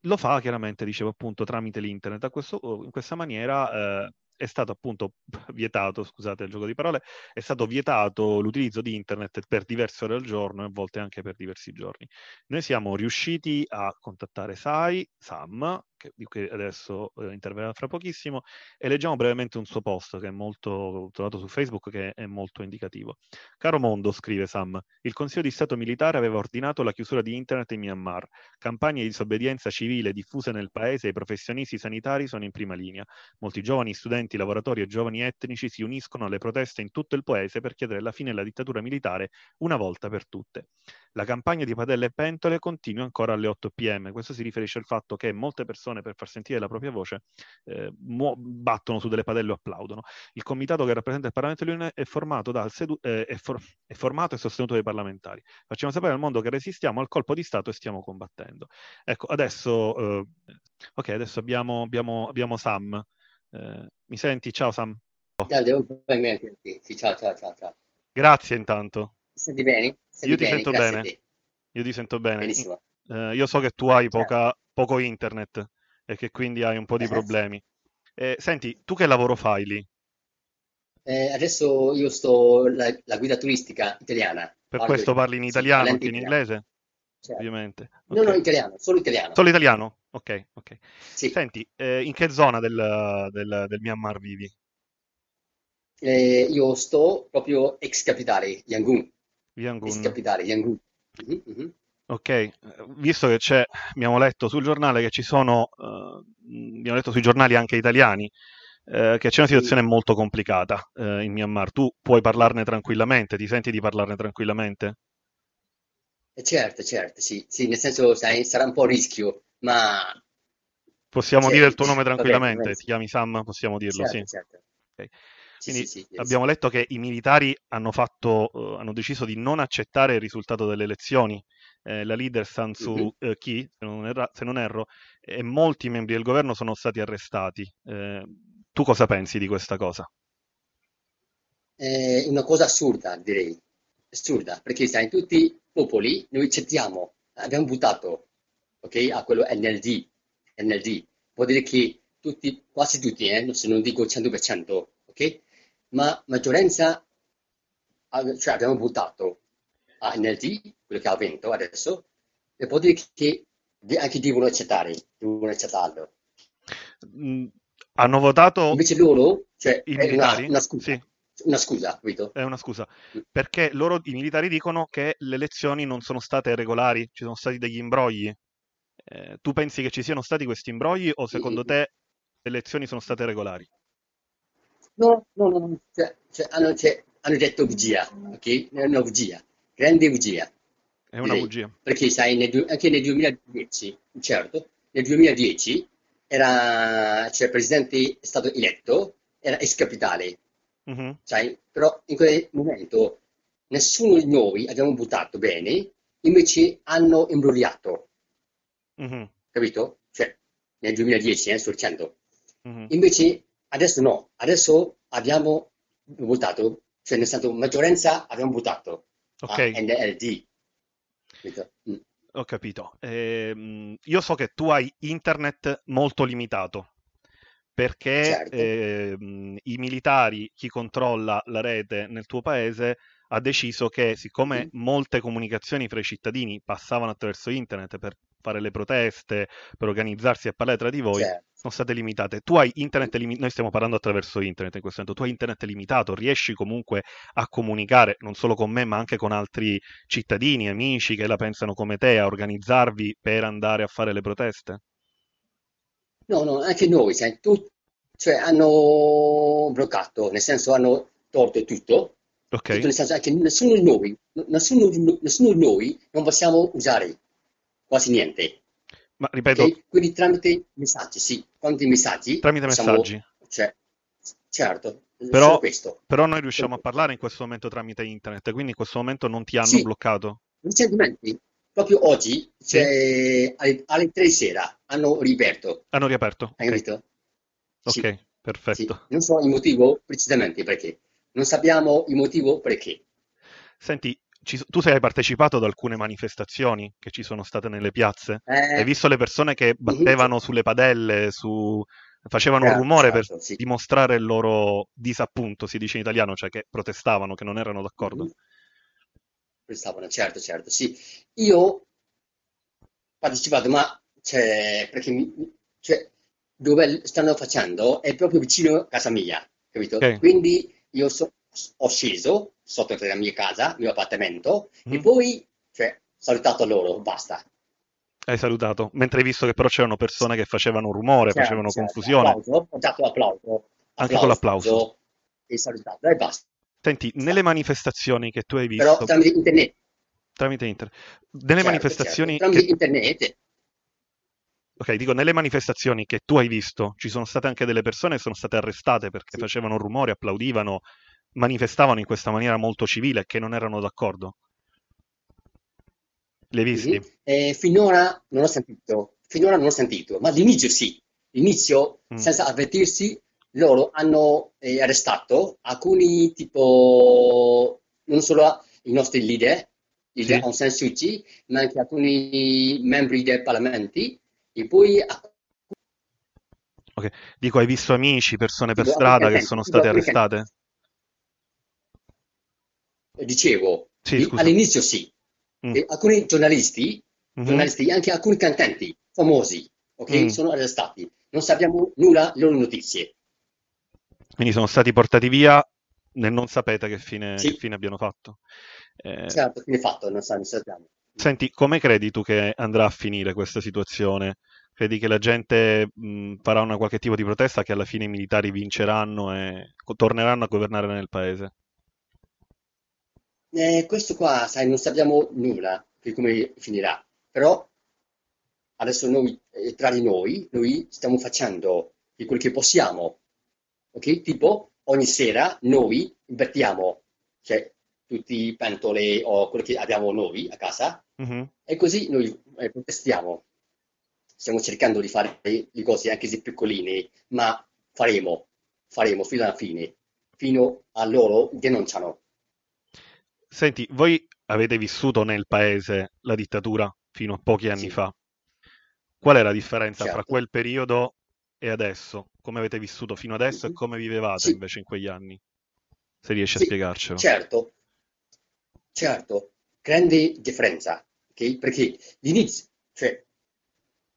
lo fa chiaramente, dicevo appunto, tramite l'internet. Questo, in questa maniera eh, è stato appunto vietato, scusate il gioco di parole, è stato vietato l'utilizzo di internet per diverse ore al giorno e a volte anche per diversi giorni. Noi siamo riusciti a contattare Sai, Sam, che, di cui adesso eh, interverrà fra pochissimo, e leggiamo brevemente un suo post che è molto trovato su Facebook che è molto indicativo. Caro mondo, scrive Sam, il Consiglio di Stato militare aveva ordinato la chiusura di internet in Myanmar. Campagne di disobbedienza civile diffuse nel paese e i professionisti sanitari sono in prima linea. Molti giovani, studenti, lavoratori e giovani etnici si uniscono alle proteste in tutto il paese per chiedere la fine della dittatura militare una volta per tutte. La campagna di padelle e pentole continua ancora alle 8 pm. Questo si riferisce al fatto che molte persone, per far sentire la propria voce, eh, mu- battono su delle padelle o applaudono. Il comitato che rappresenta il Parlamento dell'Unione è formato, dal sedu- eh, è, for- è formato e sostenuto dai parlamentari. Facciamo sapere al mondo che resistiamo al colpo di Stato e stiamo combattendo. Ecco, adesso, eh, okay, adesso abbiamo, abbiamo, abbiamo Sam. Eh, mi senti? Ciao Sam. Ciao, ciao, ciao, ciao. Grazie intanto. Senti bene? Senti Io ti bene, sento bene, io ti sento bene. Benissimo. Eh, io so che tu hai poca- poco internet e che quindi hai un po' di Eh, problemi. Eh, senti, tu che lavoro fai lì? eh, adesso io sto la, la guida turistica italiana. Per questo parli in sì, italiano, anche in inglese, Certo. ovviamente. No, no, Ok. italiano, solo italiano. Solo italiano? Ok, ok. Sì. Senti, eh, in che zona del, del- del Myanmar vivi? Eh, io sto proprio ex capitale, Yangon. Yangon. capitale, Yangon. Mhm. Ok, visto che c'è, abbiamo letto sul giornale che ci sono, mh, abbiamo letto sui giornali anche italiani, eh, che c'è una situazione molto complicata, eh, in Myanmar. Tu puoi parlarne tranquillamente, ti senti di parlarne tranquillamente? Eh, certo, certo, sì, sì, nel senso, sai, sarà un po' rischio, ma Possiamo Sì, dire il tuo nome tranquillamente? Ti chiami Sam? Possiamo dirlo, certo, sì. certo. Ok. Sì, Quindi sì, sì, yes. abbiamo letto che i militari hanno fatto, eh, hanno deciso di non accettare il risultato delle elezioni. Eh, la leader San Suu Mhm. eh, se non, erra- se non erro, e molti membri del governo sono stati arrestati. Eh, tu cosa pensi di questa cosa? È una cosa assurda, direi. Assurda, perché sai, in tutti i popoli noi accettiamo, abbiamo buttato, ok, a quello NLD, NLD. Vuol dire che tutti, quasi tutti, eh, se non dico 100%, ok? Ma maggioranza, ah, cioè abbiamo buttato a NLD, quello che ha vinto adesso, e vuol dire che anche devono accettare, devono accettarlo. Mm, hanno votato Invece loro, cioè, i è una, militari? una scusa, Sì, una scusa, capito? è una scusa. Perché loro, i militari dicono che le elezioni non sono state regolari, ci sono stati degli imbrogli. Eh, tu pensi che ci siano stati questi imbrogli o secondo te le elezioni sono state regolari? No, no, no. Cioè, cioè, hanno, cioè, hanno detto bugia, ok? È una bugia, grande bugia, È una direi. bugia. Perché sai, nel anche nel 2010, certo, nel 2010 era, cioè, il presidente è stato eletto, era ex capitale, Mhm. sai? Però in quel momento nessuno di noi abbiamo buttato bene, invece hanno imbrogliato, Mhm. capito? Cioè, nel 2010, eh, sul 100. Mhm. Invece adesso no, adesso abbiamo votato, cioè nel senso maggioranza abbiamo votato a Ok, NLD. capito? Mm. ho capito. Ehm, io so che tu hai internet molto limitato perché Certo. ehm, i militari, chi controlla la rete nel tuo paese, ha deciso che siccome Sì. molte comunicazioni fra i cittadini passavano attraverso internet per fare le proteste, per organizzarsi e parlare tra di voi, Certo. Sono state limitate. Tu hai internet limitato, noi stiamo parlando attraverso internet in questo momento, tu hai internet limitato, riesci comunque a comunicare non solo con me, ma anche con altri cittadini, amici che la pensano come te, a organizzarvi per andare a fare le proteste? No, no, anche noi, sai, tu- cioè hanno bloccato, nel senso hanno tolto tutto, Ok? tutto nel senso che nessuno di noi, nessuno nessuno di noi non possiamo usare quasi niente, Ma ripeto, ok? Quindi tramite messaggi, sì, tramite messaggi tramite possiamo- messaggi. cioè, certo, Però-. Però noi riusciamo a parlare in questo momento tramite internet, quindi in questo momento non ti hanno Sì. bloccato. Recentemente, proprio oggi, cioè, alle, alle 3 di sera, hanno riaperto, Hanno riaperto. hai Ok, capito? Sì, ok, sì. perfetto. Non so il motivo precisamente perché, non sappiamo il motivo perché. Senti, ci- tu sei partecipato ad alcune manifestazioni che ci sono state nelle piazze? Hai Eh, visto le persone che battevano sulle padelle, su... facevano un rumore per certo, sì. dimostrare il loro disappunto, si dice in italiano, cioè che protestavano, che non erano d'accordo. Mhm. Prestavano, certo, certo, sì. Io ho partecipato, ma cioè, perché mi- cioè, dove stanno facendo è proprio vicino a casa mia, capito? Ok. Quindi io so- ho sceso sotto la mia casa, il mio appartamento, e Mhm. poi cioè, salutato loro, basta. Hai salutato, mentre hai visto che però c'erano persone che facevano rumore, Certo, facevano certo, confusione. applauso, ho dato applauso, Anche con l'applauso. e salutato, e basta. Senti, nelle manifestazioni che tu hai Però visto tramite internet, tramite internet, nelle certo, manifestazioni certo, tramite che internet, Ok, dico, nelle manifestazioni che tu hai visto, ci sono state anche delle persone che sono state arrestate perché Sì. facevano rumore, applaudivano, manifestavano in questa maniera molto civile che non erano d'accordo. Le visti? Mhm. Eh, finora non ho sentito, finora non ho sentito, ma all'inizio sì. All'inizio, Mm. senza avvertirsi, loro hanno eh, arrestato alcuni tipo, non solo i nostri leader, il Sì. Aung San Suu Kyi, ma anche alcuni membri dei parlamenti, e poi Ok. Dico, hai visto amici, persone per strada che sono state arrestate? Dicevo, Sì, all'inizio sì, Mm. Alcuni giornalisti, Mhm. giornalisti, anche alcuni cantanti famosi, ok, Mm. sono arrestati. Non sappiamo nulla delle loro notizie. Quindi sono stati portati via e non sapete che fine, Sì. che fine abbiano fatto. Eh, Certo, fine fatto, non sa- non sappiamo. Senti, come credi tu che andrà a finire questa situazione? Credi che la gente mh, farà una qualche tipo di protesta, che alla fine i militari vinceranno e co- torneranno a governare nel paese? Eh, questo qua, sai, non sappiamo nulla di come finirà, però adesso noi, eh, tra di noi, noi stiamo facendo di quel che possiamo, ok? Tipo, ogni sera noi invertiamo, cioè, tutti i pentole o quello che abbiamo noi a casa, Mhm. e così noi eh, protestiamo. Stiamo cercando di fare le cose anche se piccoline, ma faremo, faremo fino alla fine, fino a loro c'hanno. Senti, voi avete vissuto nel paese la dittatura fino a pochi anni Sì. fa. Qual è la differenza fra Certo. quel periodo e adesso? Come avete vissuto fino adesso e Mhm. come vivevate Sì. invece in quegli anni? Se riesci a Sì, spiegarcelo. certo, certo, grande differenza, ok? Perché l'inizio, cioè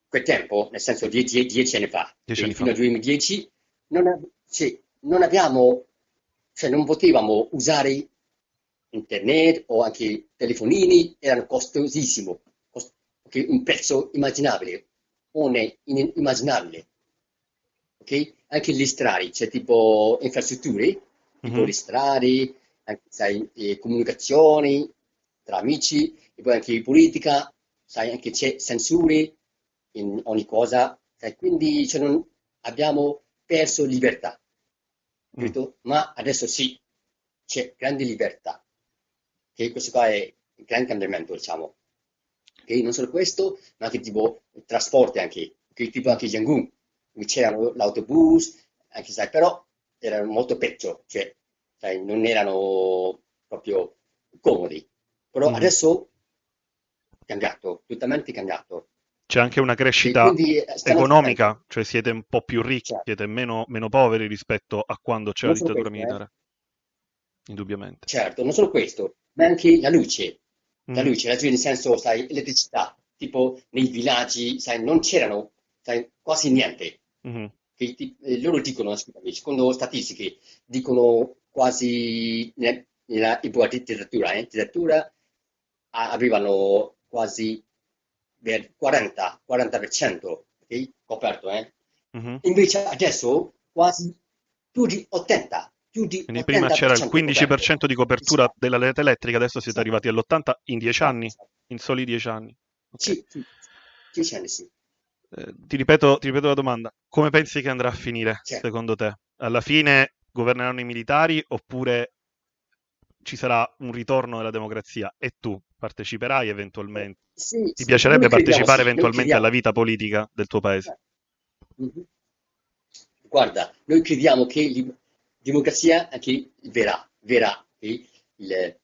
quel tempo, nel senso dieci, dieci anni fa, Dieci anni fino fa. al 2010, non, sì, non abbiamo, cioè non potevamo usare internet o anche telefonini, erano costosissimi, cost- ok? Un prezzo immaginabile, non è inimmaginabile, ok? Anche gli strade, cioè tipo infrastrutture, tipo Mhm. le strade, anche, sai, eh, comunicazioni tra amici, e poi anche politica, sai, anche c'è censure in ogni cosa, sai, quindi cioè, non abbiamo perso libertà, Mm. Ma adesso sì, c'è grande libertà, che questo qua è il gran cambiamento, diciamo. Ok, Non solo questo, ma anche tipo trasporti anche, ok, tipo anche Yangon, dove c'erano l'autobus, anche sai, però erano molto peggio, cioè sai, non erano proprio comodi. Però Mm. adesso è cambiato, totalmente cambiato. C'è anche una crescita quindi eh, economica, facendo- cioè siete un po' più ricchi, Certo. siete meno, meno poveri rispetto a quando c'era la dittatura questo, eh. militare. Indubbiamente. Certo, non solo questo, ma anche la luce. La Mm. luce, la luce nel senso, sai, elettricità, tipo nei villaggi, sai, non c'erano, sai, quasi niente. Mhm. Che eh, loro dicono, scusami, secondo statistiche, dicono quasi ne- nella di dittatura, eh, dittatura a- avevano quasi del 40, 40%, ok? Coperto, eh? Mhm. Invece adesso quasi più di 80, più di Quindi prima c'era il 80% 15% di copertura Sì. della rete elettrica, adesso siete Sì. arrivati all'80 in 10 anni, Esatto. in soli 10 anni. Ok. Sì, sì, dieci anni sì. Eh, ti ripeto, ti ripeto la domanda, come pensi che andrà a finire Certo. secondo te? Alla fine governeranno i militari oppure ci sarà un ritorno della democrazia e tu parteciperai eventualmente? Sì, Ti sì, piacerebbe crediamo, partecipare sì, noi eventualmente alla crediamo. vita politica del tuo paese? Guarda, noi crediamo che democrazia anche verrà, verrà, ok? Il-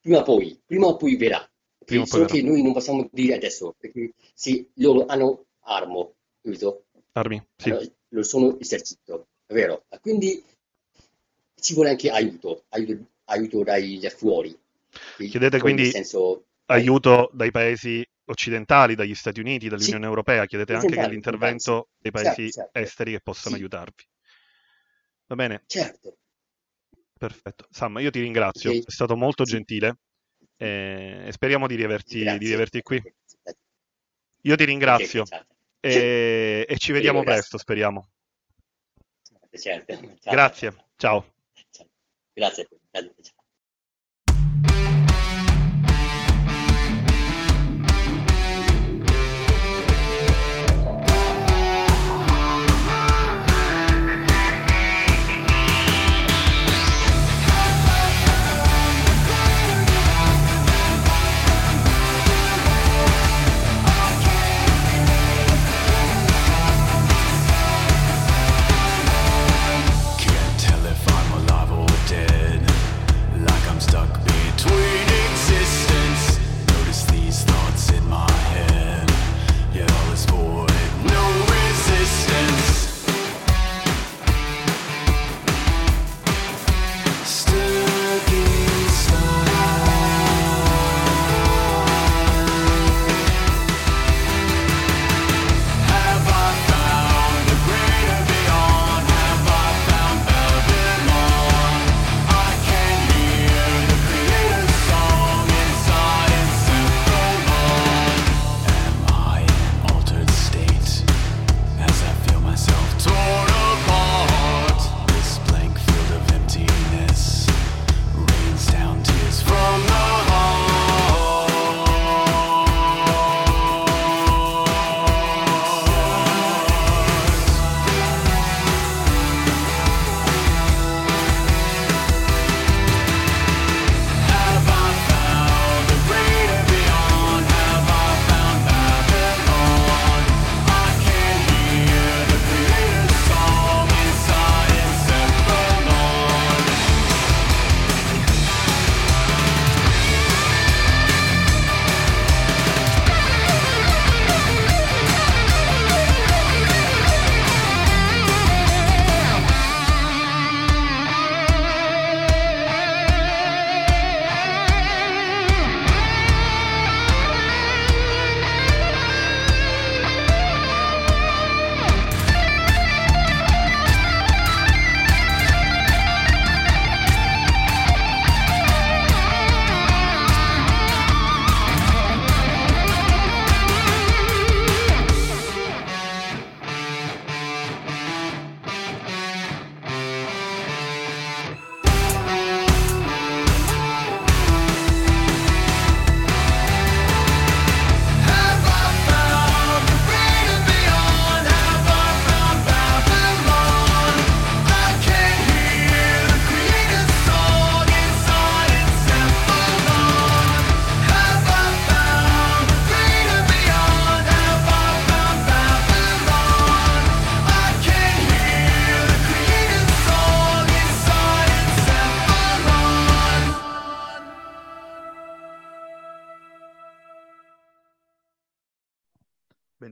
prima o poi, prima o poi verrà. Prima Solo che noi non possiamo dire adesso, perché sì, loro hanno armo, capito? Armi? Sì. Allora, lo sono esercito, è vero? Quindi ci vuole anche aiuto, aiuto, aiuto dai da fuori. ok? Chiedete quindi nel senso, aiuto dai paesi occidentali, dagli Stati Uniti, Sì. dall'Unione Europea, chiedete anche che l'intervento dei paesi certo, certo. esteri che possano Sì. aiutarvi. Va bene, certo. perfetto. Sam, io ti ringrazio, Ok. è stato molto Sì. gentile eh, e speriamo di riaverti, di Grazie. riaverti qui. Io ti ringrazio Ok, ciao. e, e ci vediamo grazie. presto, speriamo. Certo. Ciao. Grazie, ciao. Ciao. Grazie. Ciao.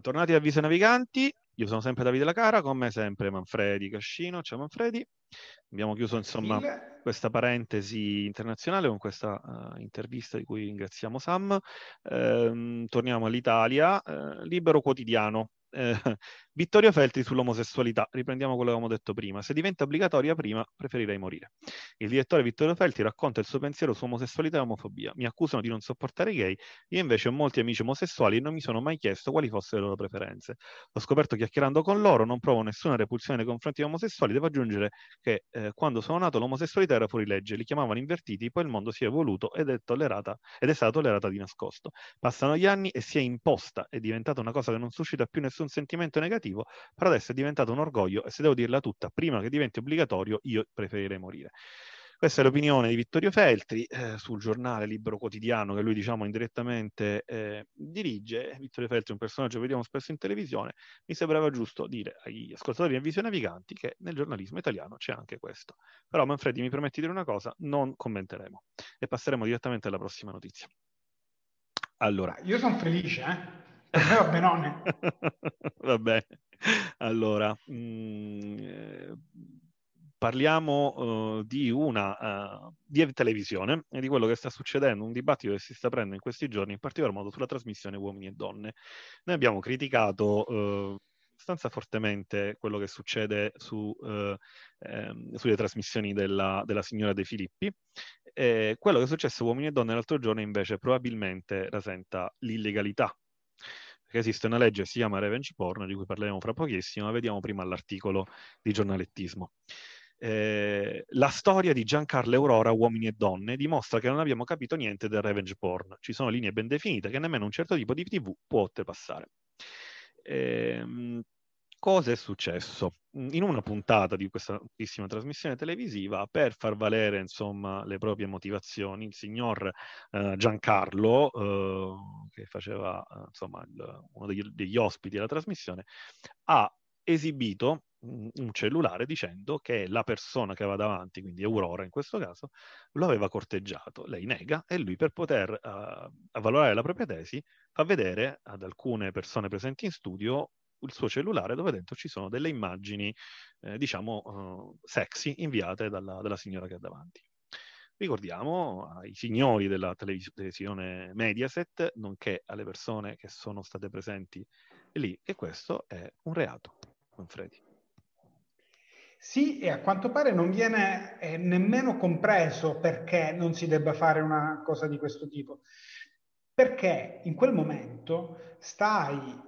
Bentornati a Vise Naviganti, io sono sempre Davide Lacara, con me sempre Manfredi Cascino. Ciao Manfredi. Abbiamo chiuso insomma questa parentesi internazionale con questa uh, intervista di cui ringraziamo Sam. Uh, torniamo all'Italia, uh, libero quotidiano, eh, Vittorio Feltri sull'omosessualità, riprendiamo quello che avevamo detto prima, se diventa obbligatoria prima preferirei morire. Il direttore Vittorio Feltri racconta il suo pensiero su omosessualità e omofobia. Mi accusano di non sopportare i gay, io invece ho molti amici omosessuali e non mi sono mai chiesto quali fossero le loro preferenze. Ho scoperto chiacchierando con loro, non provo nessuna repulsione nei confronti degli omosessuali, devo aggiungere che eh, quando sono nato l'omosessualità era fuori legge, li chiamavano invertiti, poi il mondo si è evoluto ed è, tollerata, ed è stata tollerata di nascosto. Passano gli anni e si è imposta, è diventata una cosa che non suscita più nessun sentimento negativo, però adesso è diventato un orgoglio e se devo dirla tutta, prima che diventi obbligatorio, io preferirei morire. Questa è l'opinione di Vittorio Feltri eh, sul giornale Libero Quotidiano che lui diciamo indirettamente eh, dirige. Vittorio Feltri è un personaggio che vediamo spesso in televisione. Mi sembrava giusto dire agli ascoltatori e visione naviganti che nel giornalismo italiano c'è anche questo. Però Manfredi mi permetti di dire una cosa, non commenteremo e passeremo direttamente alla prossima notizia. Allora. Io sono felice, eh? Va benone. Va bene. Allora, mh, mm, eh, parliamo uh, di una uh, di televisione e di quello che sta succedendo, un dibattito che si sta prendendo in questi giorni, in particolar modo sulla trasmissione Uomini e Donne. Noi abbiamo criticato uh, abbastanza fortemente quello che succede su, ehm, sulle trasmissioni della, della, signora De Filippi. E quello che è successo Uomini e Donne l'altro giorno invece probabilmente rasenta l'illegalità perché esiste una legge che si chiama Revenge Porn, di cui parleremo fra pochissimo, ma vediamo prima l'articolo di giornalettismo. Eh, la storia di Giancarlo Aurora, Uomini e Donne, dimostra che non abbiamo capito niente del revenge porn. Ci sono linee ben definite che nemmeno un certo tipo di TV può oltrepassare. Eh, cosa è successo? In una puntata di questa bellissima trasmissione televisiva, per far valere insomma, le proprie motivazioni, il signor eh, Giancarlo, eh, che faceva eh, insomma, il, uno degli, degli ospiti della trasmissione, ha esibito un cellulare dicendo che la persona che aveva davanti, quindi Aurora in questo caso, lo aveva corteggiato. Lei nega e lui per poter uh, avvalorare la propria tesi fa vedere ad alcune persone presenti in studio il suo cellulare dove dentro ci sono delle immagini, eh, diciamo, uh, sexy inviate dalla, dalla, signora che ha davanti. Ricordiamo ai signori della televisione Mediaset, nonché alle persone che sono state presenti lì, che questo è un reato, Manfredi. Sì, e a quanto pare non viene eh, nemmeno compreso perché non si debba fare una cosa di questo tipo. Perché in quel momento stai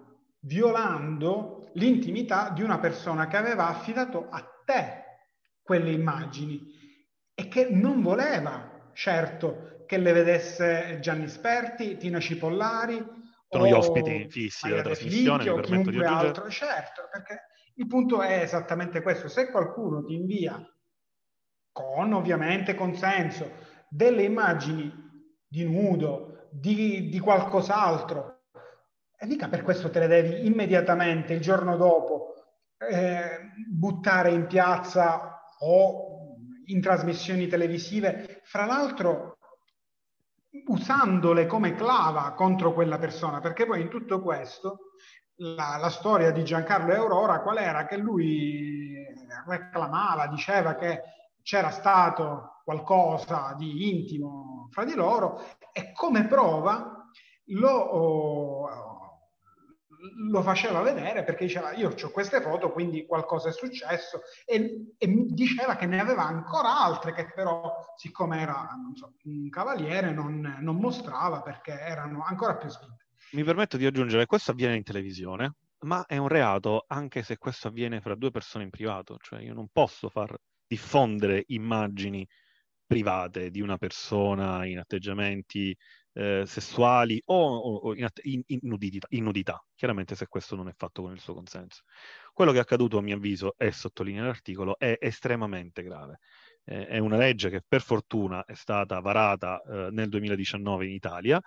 violando l'intimità di una persona che aveva affidato a te quelle immagini e che non voleva, certo, che le vedesse Gianni Sperti, Tina Cipollari sono gli ospiti fissi della trasmissione, o chiunque altro, certo, perché il punto è esattamente questo, se qualcuno ti invia con ovviamente consenso delle immagini di nudo, di, di qualcos'altro e mica per questo te le devi immediatamente, il giorno dopo, eh, buttare in piazza o in trasmissioni televisive, fra l'altro usandole come clava contro quella persona, perché poi in tutto questo la, la, storia di Giancarlo e Aurora qual era? Che lui reclamava, diceva che c'era stato qualcosa di intimo fra di loro e come prova lo, lo faceva vedere perché diceva io ho queste foto quindi qualcosa è successo e, e diceva che ne aveva ancora altre che però siccome era so, un cavaliere non, non, mostrava perché erano ancora più spinte. Mi permetto di aggiungere questo avviene in televisione ma è un reato anche se questo avviene fra due persone in privato cioè io non posso far diffondere immagini private di una persona in atteggiamenti eh, sessuali o, o in, in, in, nudità, chiaramente se questo non è fatto con il suo consenso. Quello che è accaduto, a mio avviso, e sottolinea l'articolo, è estremamente grave. Eh, è una legge che per fortuna è stata varata eh, nel 2019 in Italia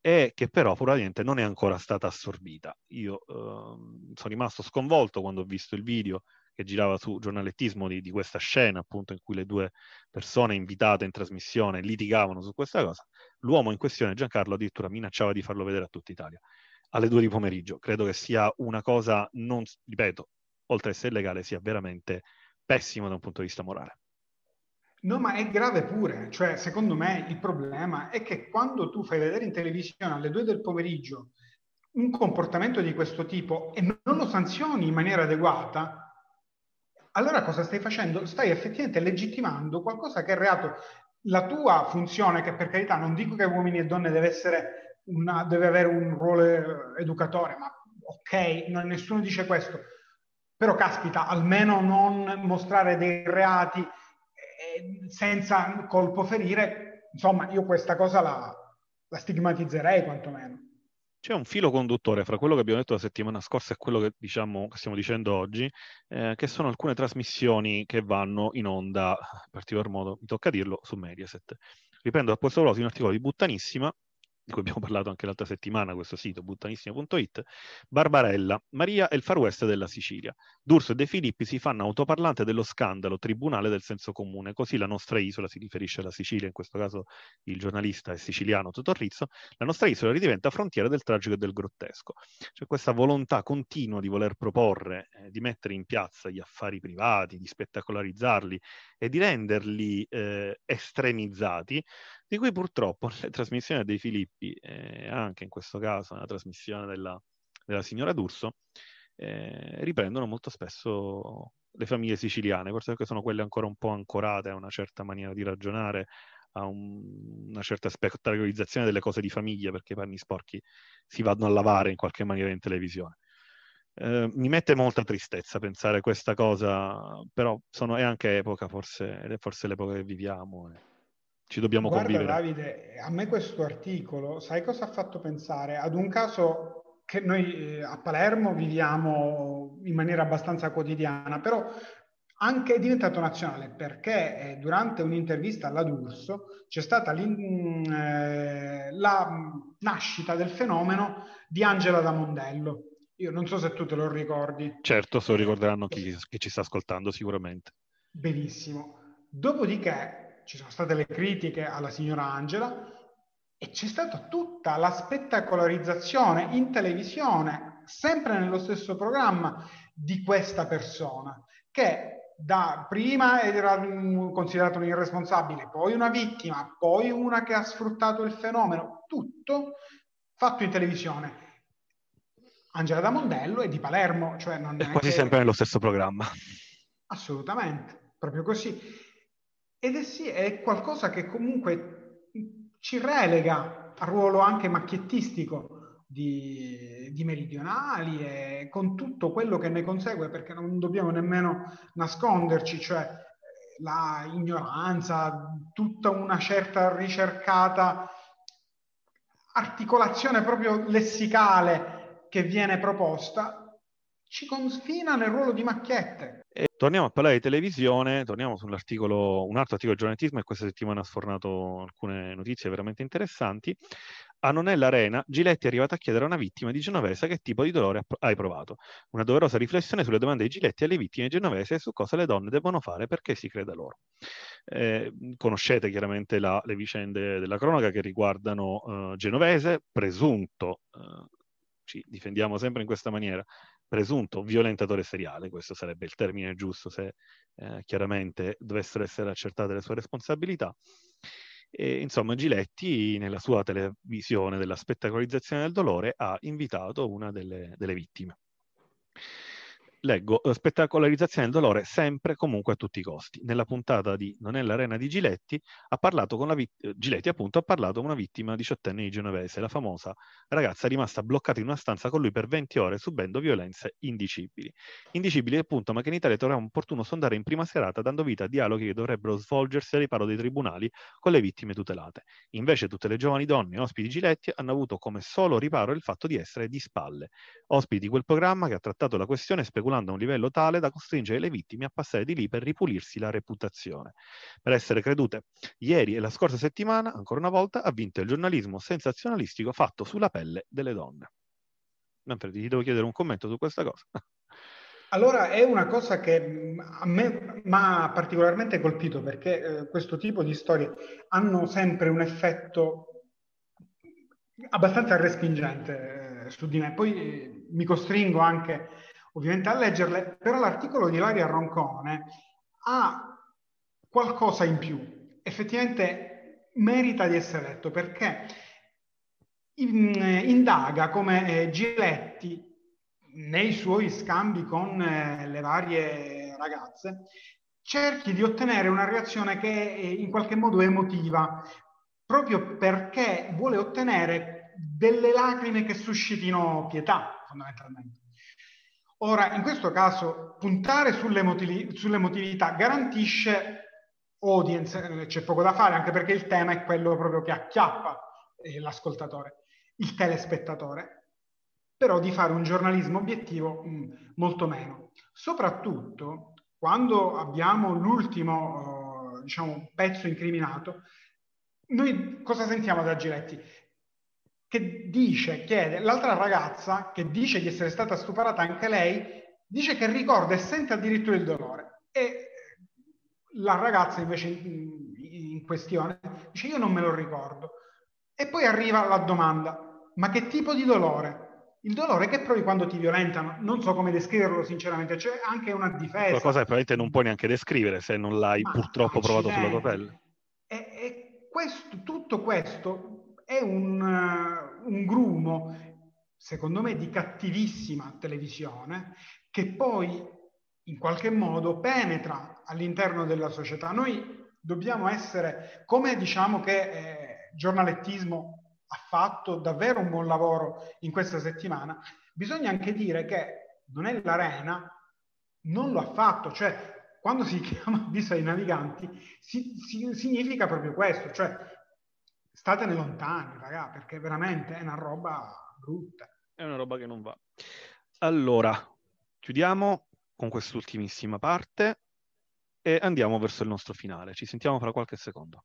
e che però probabilmente non è ancora stata assorbita. Io ehm, sono rimasto sconvolto quando ho visto il video che girava su giornalettismo di, di, questa scena, appunto, in cui le due persone invitate in trasmissione litigavano su questa cosa. L'uomo in questione, Giancarlo, addirittura minacciava di farlo vedere a tutta Italia. alle due di pomeriggio. Credo che sia una cosa, non, ripeto, oltre ad essere illegale, sia veramente pessimo da un punto di vista morale. No, ma è grave pure. Cioè, secondo me il problema è che quando tu fai vedere in televisione alle due del pomeriggio un comportamento di questo tipo e non lo sanzioni in maniera adeguata, allora cosa stai facendo? Stai effettivamente legittimando qualcosa che è reato. La tua funzione, che per carità non dico che uomini e donne deve, una, deve avere un ruolo educatore, ma ok, non, nessuno dice questo, però caspita, almeno non mostrare dei reati eh, senza colpo ferire, insomma, io questa cosa la, la stigmatizzerei quantomeno. C'è un filo conduttore fra quello che abbiamo detto la settimana scorsa e quello che, diciamo, che stiamo dicendo oggi, eh, che sono alcune trasmissioni che vanno in onda, in particolar modo, mi tocca dirlo, su Mediaset. Riprendo da questo blog un articolo di Buttanissima, di cui abbiamo parlato anche l'altra settimana, questo sito, buttanissimo.it, Barbarella, Maria è il far west della Sicilia. D'Urso e De Filippi si fanno autoparlante dello scandalo Tribunale del senso comune, così la nostra isola, si riferisce alla Sicilia, in questo caso il giornalista è siciliano Totorrizzo, la nostra isola ridiventa frontiera del tragico e del grottesco. C'è questa volontà continua di voler proporre, eh, di mettere in piazza gli affari privati, di spettacolarizzarli e di renderli eh, estremizzati, di cui purtroppo nelle trasmissioni dei Filippi, eh, anche in questo caso nella trasmissione della, della signora D'Urso, eh, riprendono molto spesso le famiglie siciliane, forse perché sono quelle ancora un po' ancorate a una certa maniera di ragionare, a un, una certa spettacolarizzazione delle cose di famiglia, perché i panni sporchi si vanno a lavare in qualche maniera in televisione. Eh, mi mette molta tristezza pensare questa cosa, però sono, è anche epoca, forse, è forse l'epoca che viviamo. Eh ci dobbiamo Guarda, convivere. Davide, a me questo articolo, sai cosa ha fatto pensare? Ad un caso che noi eh, a Palermo viviamo in maniera abbastanza quotidiana, però anche è diventato nazionale perché eh, durante un'intervista alla D'Urso c'è stata eh, la nascita del fenomeno di Angela da Mondello. Io non so se tu te lo ricordi. Certo, se lo ricorderanno chi, chi ci sta ascoltando sicuramente. Benissimo. Dopodiché ci sono state le critiche alla signora Angela e c'è stata tutta la spettacolarizzazione in televisione, sempre nello stesso programma, di questa persona, che da prima era considerata un irresponsabile, poi una vittima, poi una che ha sfruttato il fenomeno, tutto fatto in televisione. Angela da Mondello è di Palermo, cioè non è quasi che... sempre nello stesso programma. Assolutamente, proprio così. Ed è sì, è qualcosa che comunque ci relega al ruolo anche macchiettistico di, di, meridionali e con tutto quello che ne consegue, perché non dobbiamo nemmeno nasconderci, cioè la ignoranza, tutta una certa ricercata articolazione proprio lessicale che viene proposta, ci confina nel ruolo di macchiette. E torniamo a parlare di televisione, torniamo sull'articolo, un altro articolo di giornalismo e questa settimana ha sfornato alcune notizie veramente interessanti. A Nonella Arena, Giletti è arrivato a chiedere a una vittima di Genovese che tipo di dolore hai provato. Una doverosa riflessione sulle domande di Giletti alle vittime genovese e su cosa le donne devono fare perché si creda loro. Eh, conoscete chiaramente la, le vicende della cronaca che riguardano uh, Genovese, presunto, uh, ci difendiamo sempre in questa maniera, presunto violentatore seriale, questo sarebbe il termine giusto se eh, chiaramente dovessero essere accertate le sue responsabilità. E, insomma, Giletti, nella sua televisione della spettacolarizzazione del dolore, ha invitato una delle, delle vittime leggo, eh, spettacolarizzazione del dolore sempre, comunque, a tutti i costi. Nella puntata di Non è l'arena di Giletti, ha parlato con la vittima, Giletti appunto ha parlato con una vittima diciottenne di Genovese, la famosa ragazza rimasta bloccata in una stanza con lui per 20 ore subendo violenze indicibili. Indicibili appunto, ma che in Italia troviamo opportuno sondare in prima serata dando vita a dialoghi che dovrebbero svolgersi al riparo dei tribunali con le vittime tutelate. Invece tutte le giovani donne ospiti Giletti hanno avuto come solo riparo il fatto di essere di spalle. Ospiti di quel programma che ha trattato la questione speculando speculando a un livello tale da costringere le vittime a passare di lì per ripulirsi la reputazione. Per essere credute, ieri e la scorsa settimana, ancora una volta, ha vinto il giornalismo sensazionalistico fatto sulla pelle delle donne. Manfredi, ti devo chiedere un commento su questa cosa. Allora, è una cosa che mm, a me mi ha particolarmente colpito perché eh, questo tipo di storie hanno sempre un effetto abbastanza respingente eh, su di me. Poi eh, mi costringo anche ovviamente a leggerle, però l'articolo di Laria Roncone ha qualcosa in più. Effettivamente merita di essere letto perché in, eh, indaga come eh, Giletti nei suoi scambi con eh, le varie ragazze cerchi di ottenere una reazione che è in qualche modo emotiva, proprio perché vuole ottenere delle lacrime che suscitino pietà, fondamentalmente. Ora, in questo caso, puntare sull'emotività garantisce audience, eh, c'è poco da fare, anche perché il tema è quello proprio che acchiappa eh, l'ascoltatore, il telespettatore, però di fare un giornalismo obiettivo mh, mm, molto meno. Soprattutto quando abbiamo l'ultimo uh, diciamo, pezzo incriminato, noi cosa sentiamo da Giletti? Che dice, chiede, l'altra ragazza che dice di essere stata stuprata anche lei, dice che ricorda e sente addirittura il dolore. E la ragazza invece in, in questione dice io non me lo ricordo. E poi arriva la domanda, ma che tipo di dolore? Il dolore che provi quando ti violentano, non so come descriverlo sinceramente, c'è anche una difesa. Qualcosa che probabilmente non puoi neanche descrivere se non l'hai ma purtroppo provato sulla tua pelle. E, e questo, tutto questo è un, uh, un grumo, secondo me, di cattivissima televisione che poi in qualche modo penetra all'interno della società. Noi dobbiamo essere, come diciamo che eh, giornalettismo ha fatto davvero un buon lavoro in questa settimana, bisogna anche dire che è l'arena, non lo ha fatto, cioè quando si chiama avviso ai naviganti, si, si, significa proprio questo, cioè statene lontani, raga, perché veramente è una roba brutta. È una roba che non va. Allora, chiudiamo con quest'ultimissima parte e andiamo verso il nostro finale. Ci sentiamo fra qualche secondo.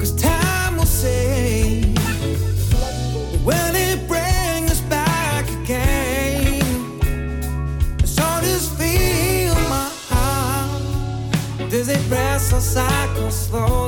Cause time will say, it brings us back again. So just feel my heart. Does it or cycle slowly?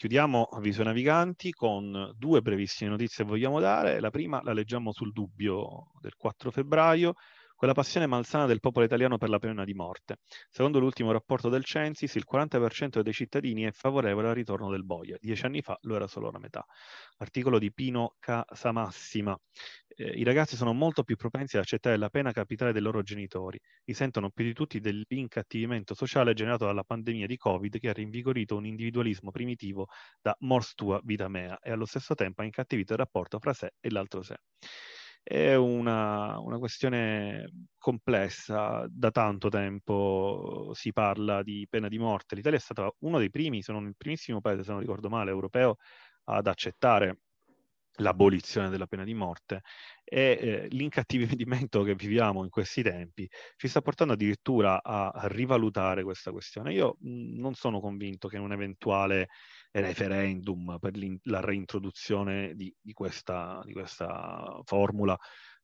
Chiudiamo Avviso Naviganti con due brevissime notizie che vogliamo dare. La prima la leggiamo sul dubbio del 4 febbraio, quella passione malsana del popolo italiano per la pena di morte. Secondo l'ultimo rapporto del Censis, il 40% dei cittadini è favorevole al ritorno del boia. Dieci anni fa lo era solo la metà. Articolo di Pino Casamassima. Eh, I ragazzi sono molto più propensi ad accettare la pena capitale dei loro genitori. Risentono più di tutti dell'incattivimento sociale generato dalla pandemia di Covid che ha rinvigorito un individualismo primitivo da mors tua vita mea e allo stesso tempo ha incattivito il rapporto fra sé e l'altro sé. È una, una questione complessa, da tanto tempo si parla di pena di morte. L'Italia è stata uno dei primi, se non il primissimo paese, se non ricordo male, europeo ad accettare l'abolizione della pena di morte e eh, l'incattivimento che viviamo in questi tempi ci sta portando addirittura a, rivalutare questa questione. Io mh, non sono convinto che un eventuale referendum per la reintroduzione di, di, questa, di questa, formula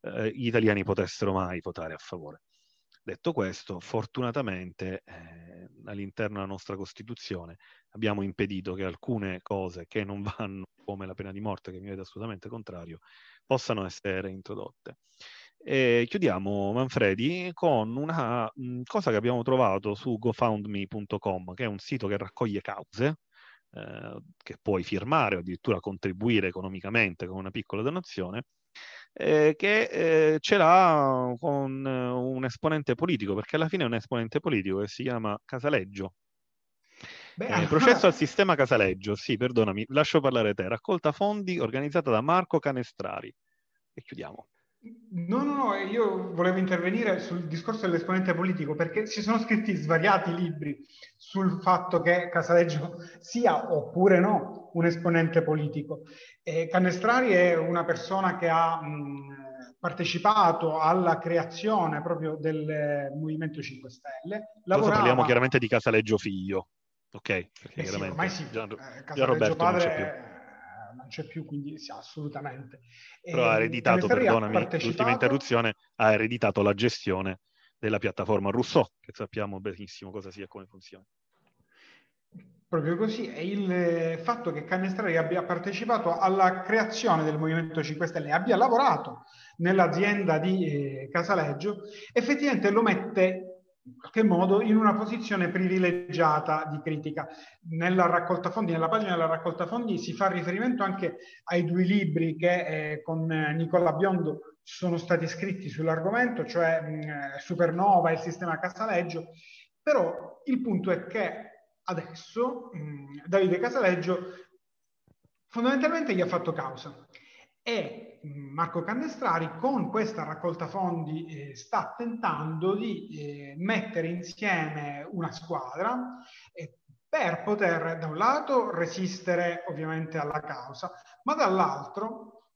eh, gli italiani potessero mai votare a favore. Detto questo, fortunatamente eh, all'interno della nostra Costituzione abbiamo impedito che alcune cose che non vanno, come la pena di morte, che mi vede assolutamente contrario, possano essere reintrodotte. E chiudiamo, Manfredi, con una mh, cosa che abbiamo trovato su gofoundme.com, che è un sito che raccoglie cause, eh, che puoi firmare o addirittura contribuire economicamente con una piccola donazione, eh, che eh, ce l'ha con un esponente politico, perché alla fine è un esponente politico che si chiama Casaleggio. Beh, eh, processo al sistema Casaleggio, sì, perdonami, lascio parlare te. Raccolta fondi organizzata da Marco Canestrari. E chiudiamo. No, no, no, io volevo intervenire sul discorso dell'esponente politico perché si sono scritti svariati libri sul fatto che Casaleggio sia oppure no un esponente politico. E Canestrari è una persona che ha mh, partecipato alla creazione proprio del Movimento 5 Stelle. Lavorava... parliamo chiaramente di Casaleggio figlio, ok? Perché eh sì, ormai sì, Gian, eh, Casaleggio padre non c'è più, quindi sì, assolutamente. Però e, ha ereditato, perdonami, partecipato... l'ultima interruzione, ha ereditato la gestione della piattaforma Rousseau, che sappiamo benissimo cosa sia e come funziona. Proprio così, e il fatto che Canestrari abbia partecipato alla creazione del Movimento 5 Stelle, abbia lavorato nell'azienda di eh, Casaleggio, effettivamente lo mette in qualche modo in una posizione privilegiata di critica. Nella raccolta fondi, nella pagina della raccolta fondi si fa riferimento anche ai due libri che eh, con Nicola Biondo sono stati scritti sull'argomento, cioè mh, Supernova e il sistema Casaleggio, però il punto è che adesso mh, Davide Casaleggio fondamentalmente gli ha fatto causa e Marco Candestrari con questa raccolta fondi eh, sta tentando di eh, mettere insieme una squadra eh, per poter da un lato resistere ovviamente alla causa, ma dall'altro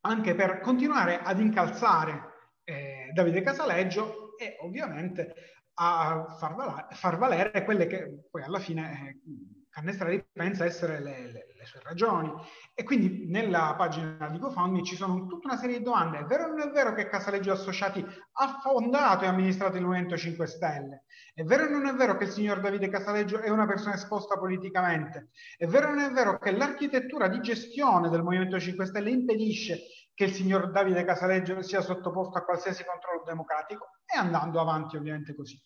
anche per continuare ad incalzare eh, Davide Casaleggio e ovviamente a far, val- far valere quelle che poi alla fine eh, Cannestrari pensa essere le, le, le, sue ragioni. E quindi nella pagina di GoFundMe ci sono tutta una serie di domande. È vero o non è vero che Casaleggio Associati ha fondato e amministrato il Movimento 5 Stelle? È vero o non è vero che il signor Davide Casaleggio è una persona esposta politicamente? È vero o non è vero che l'architettura di gestione del Movimento 5 Stelle impedisce che il signor Davide Casaleggio sia sottoposto a qualsiasi controllo democratico? E andando avanti ovviamente così.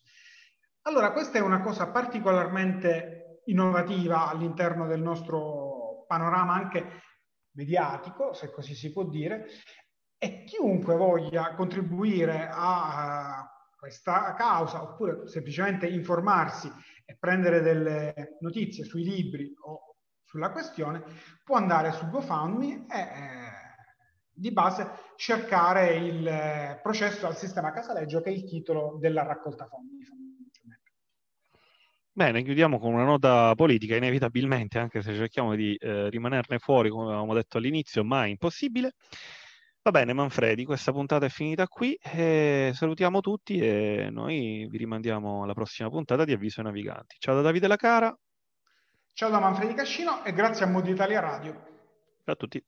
Allora, questa è una cosa particolarmente innovativa all'interno del nostro panorama anche mediatico, se così si può dire, e chiunque voglia contribuire a questa causa oppure semplicemente informarsi e prendere delle notizie sui libri o sulla questione, può andare su GoFundMe e eh, di base cercare il eh, processo al sistema Casaleggio, che è il titolo della raccolta fondi. Bene, chiudiamo con una nota politica, inevitabilmente, anche se cerchiamo di eh, rimanerne fuori, come avevamo detto all'inizio, ma è impossibile. Va bene, Manfredi, questa puntata è finita qui. salutiamo tutti e noi vi rimandiamo alla prossima puntata di Avviso ai Naviganti. Ciao da Davide La Cara. Ciao da Manfredi Cascino e grazie a Modo Italia Radio. Ciao a tutti.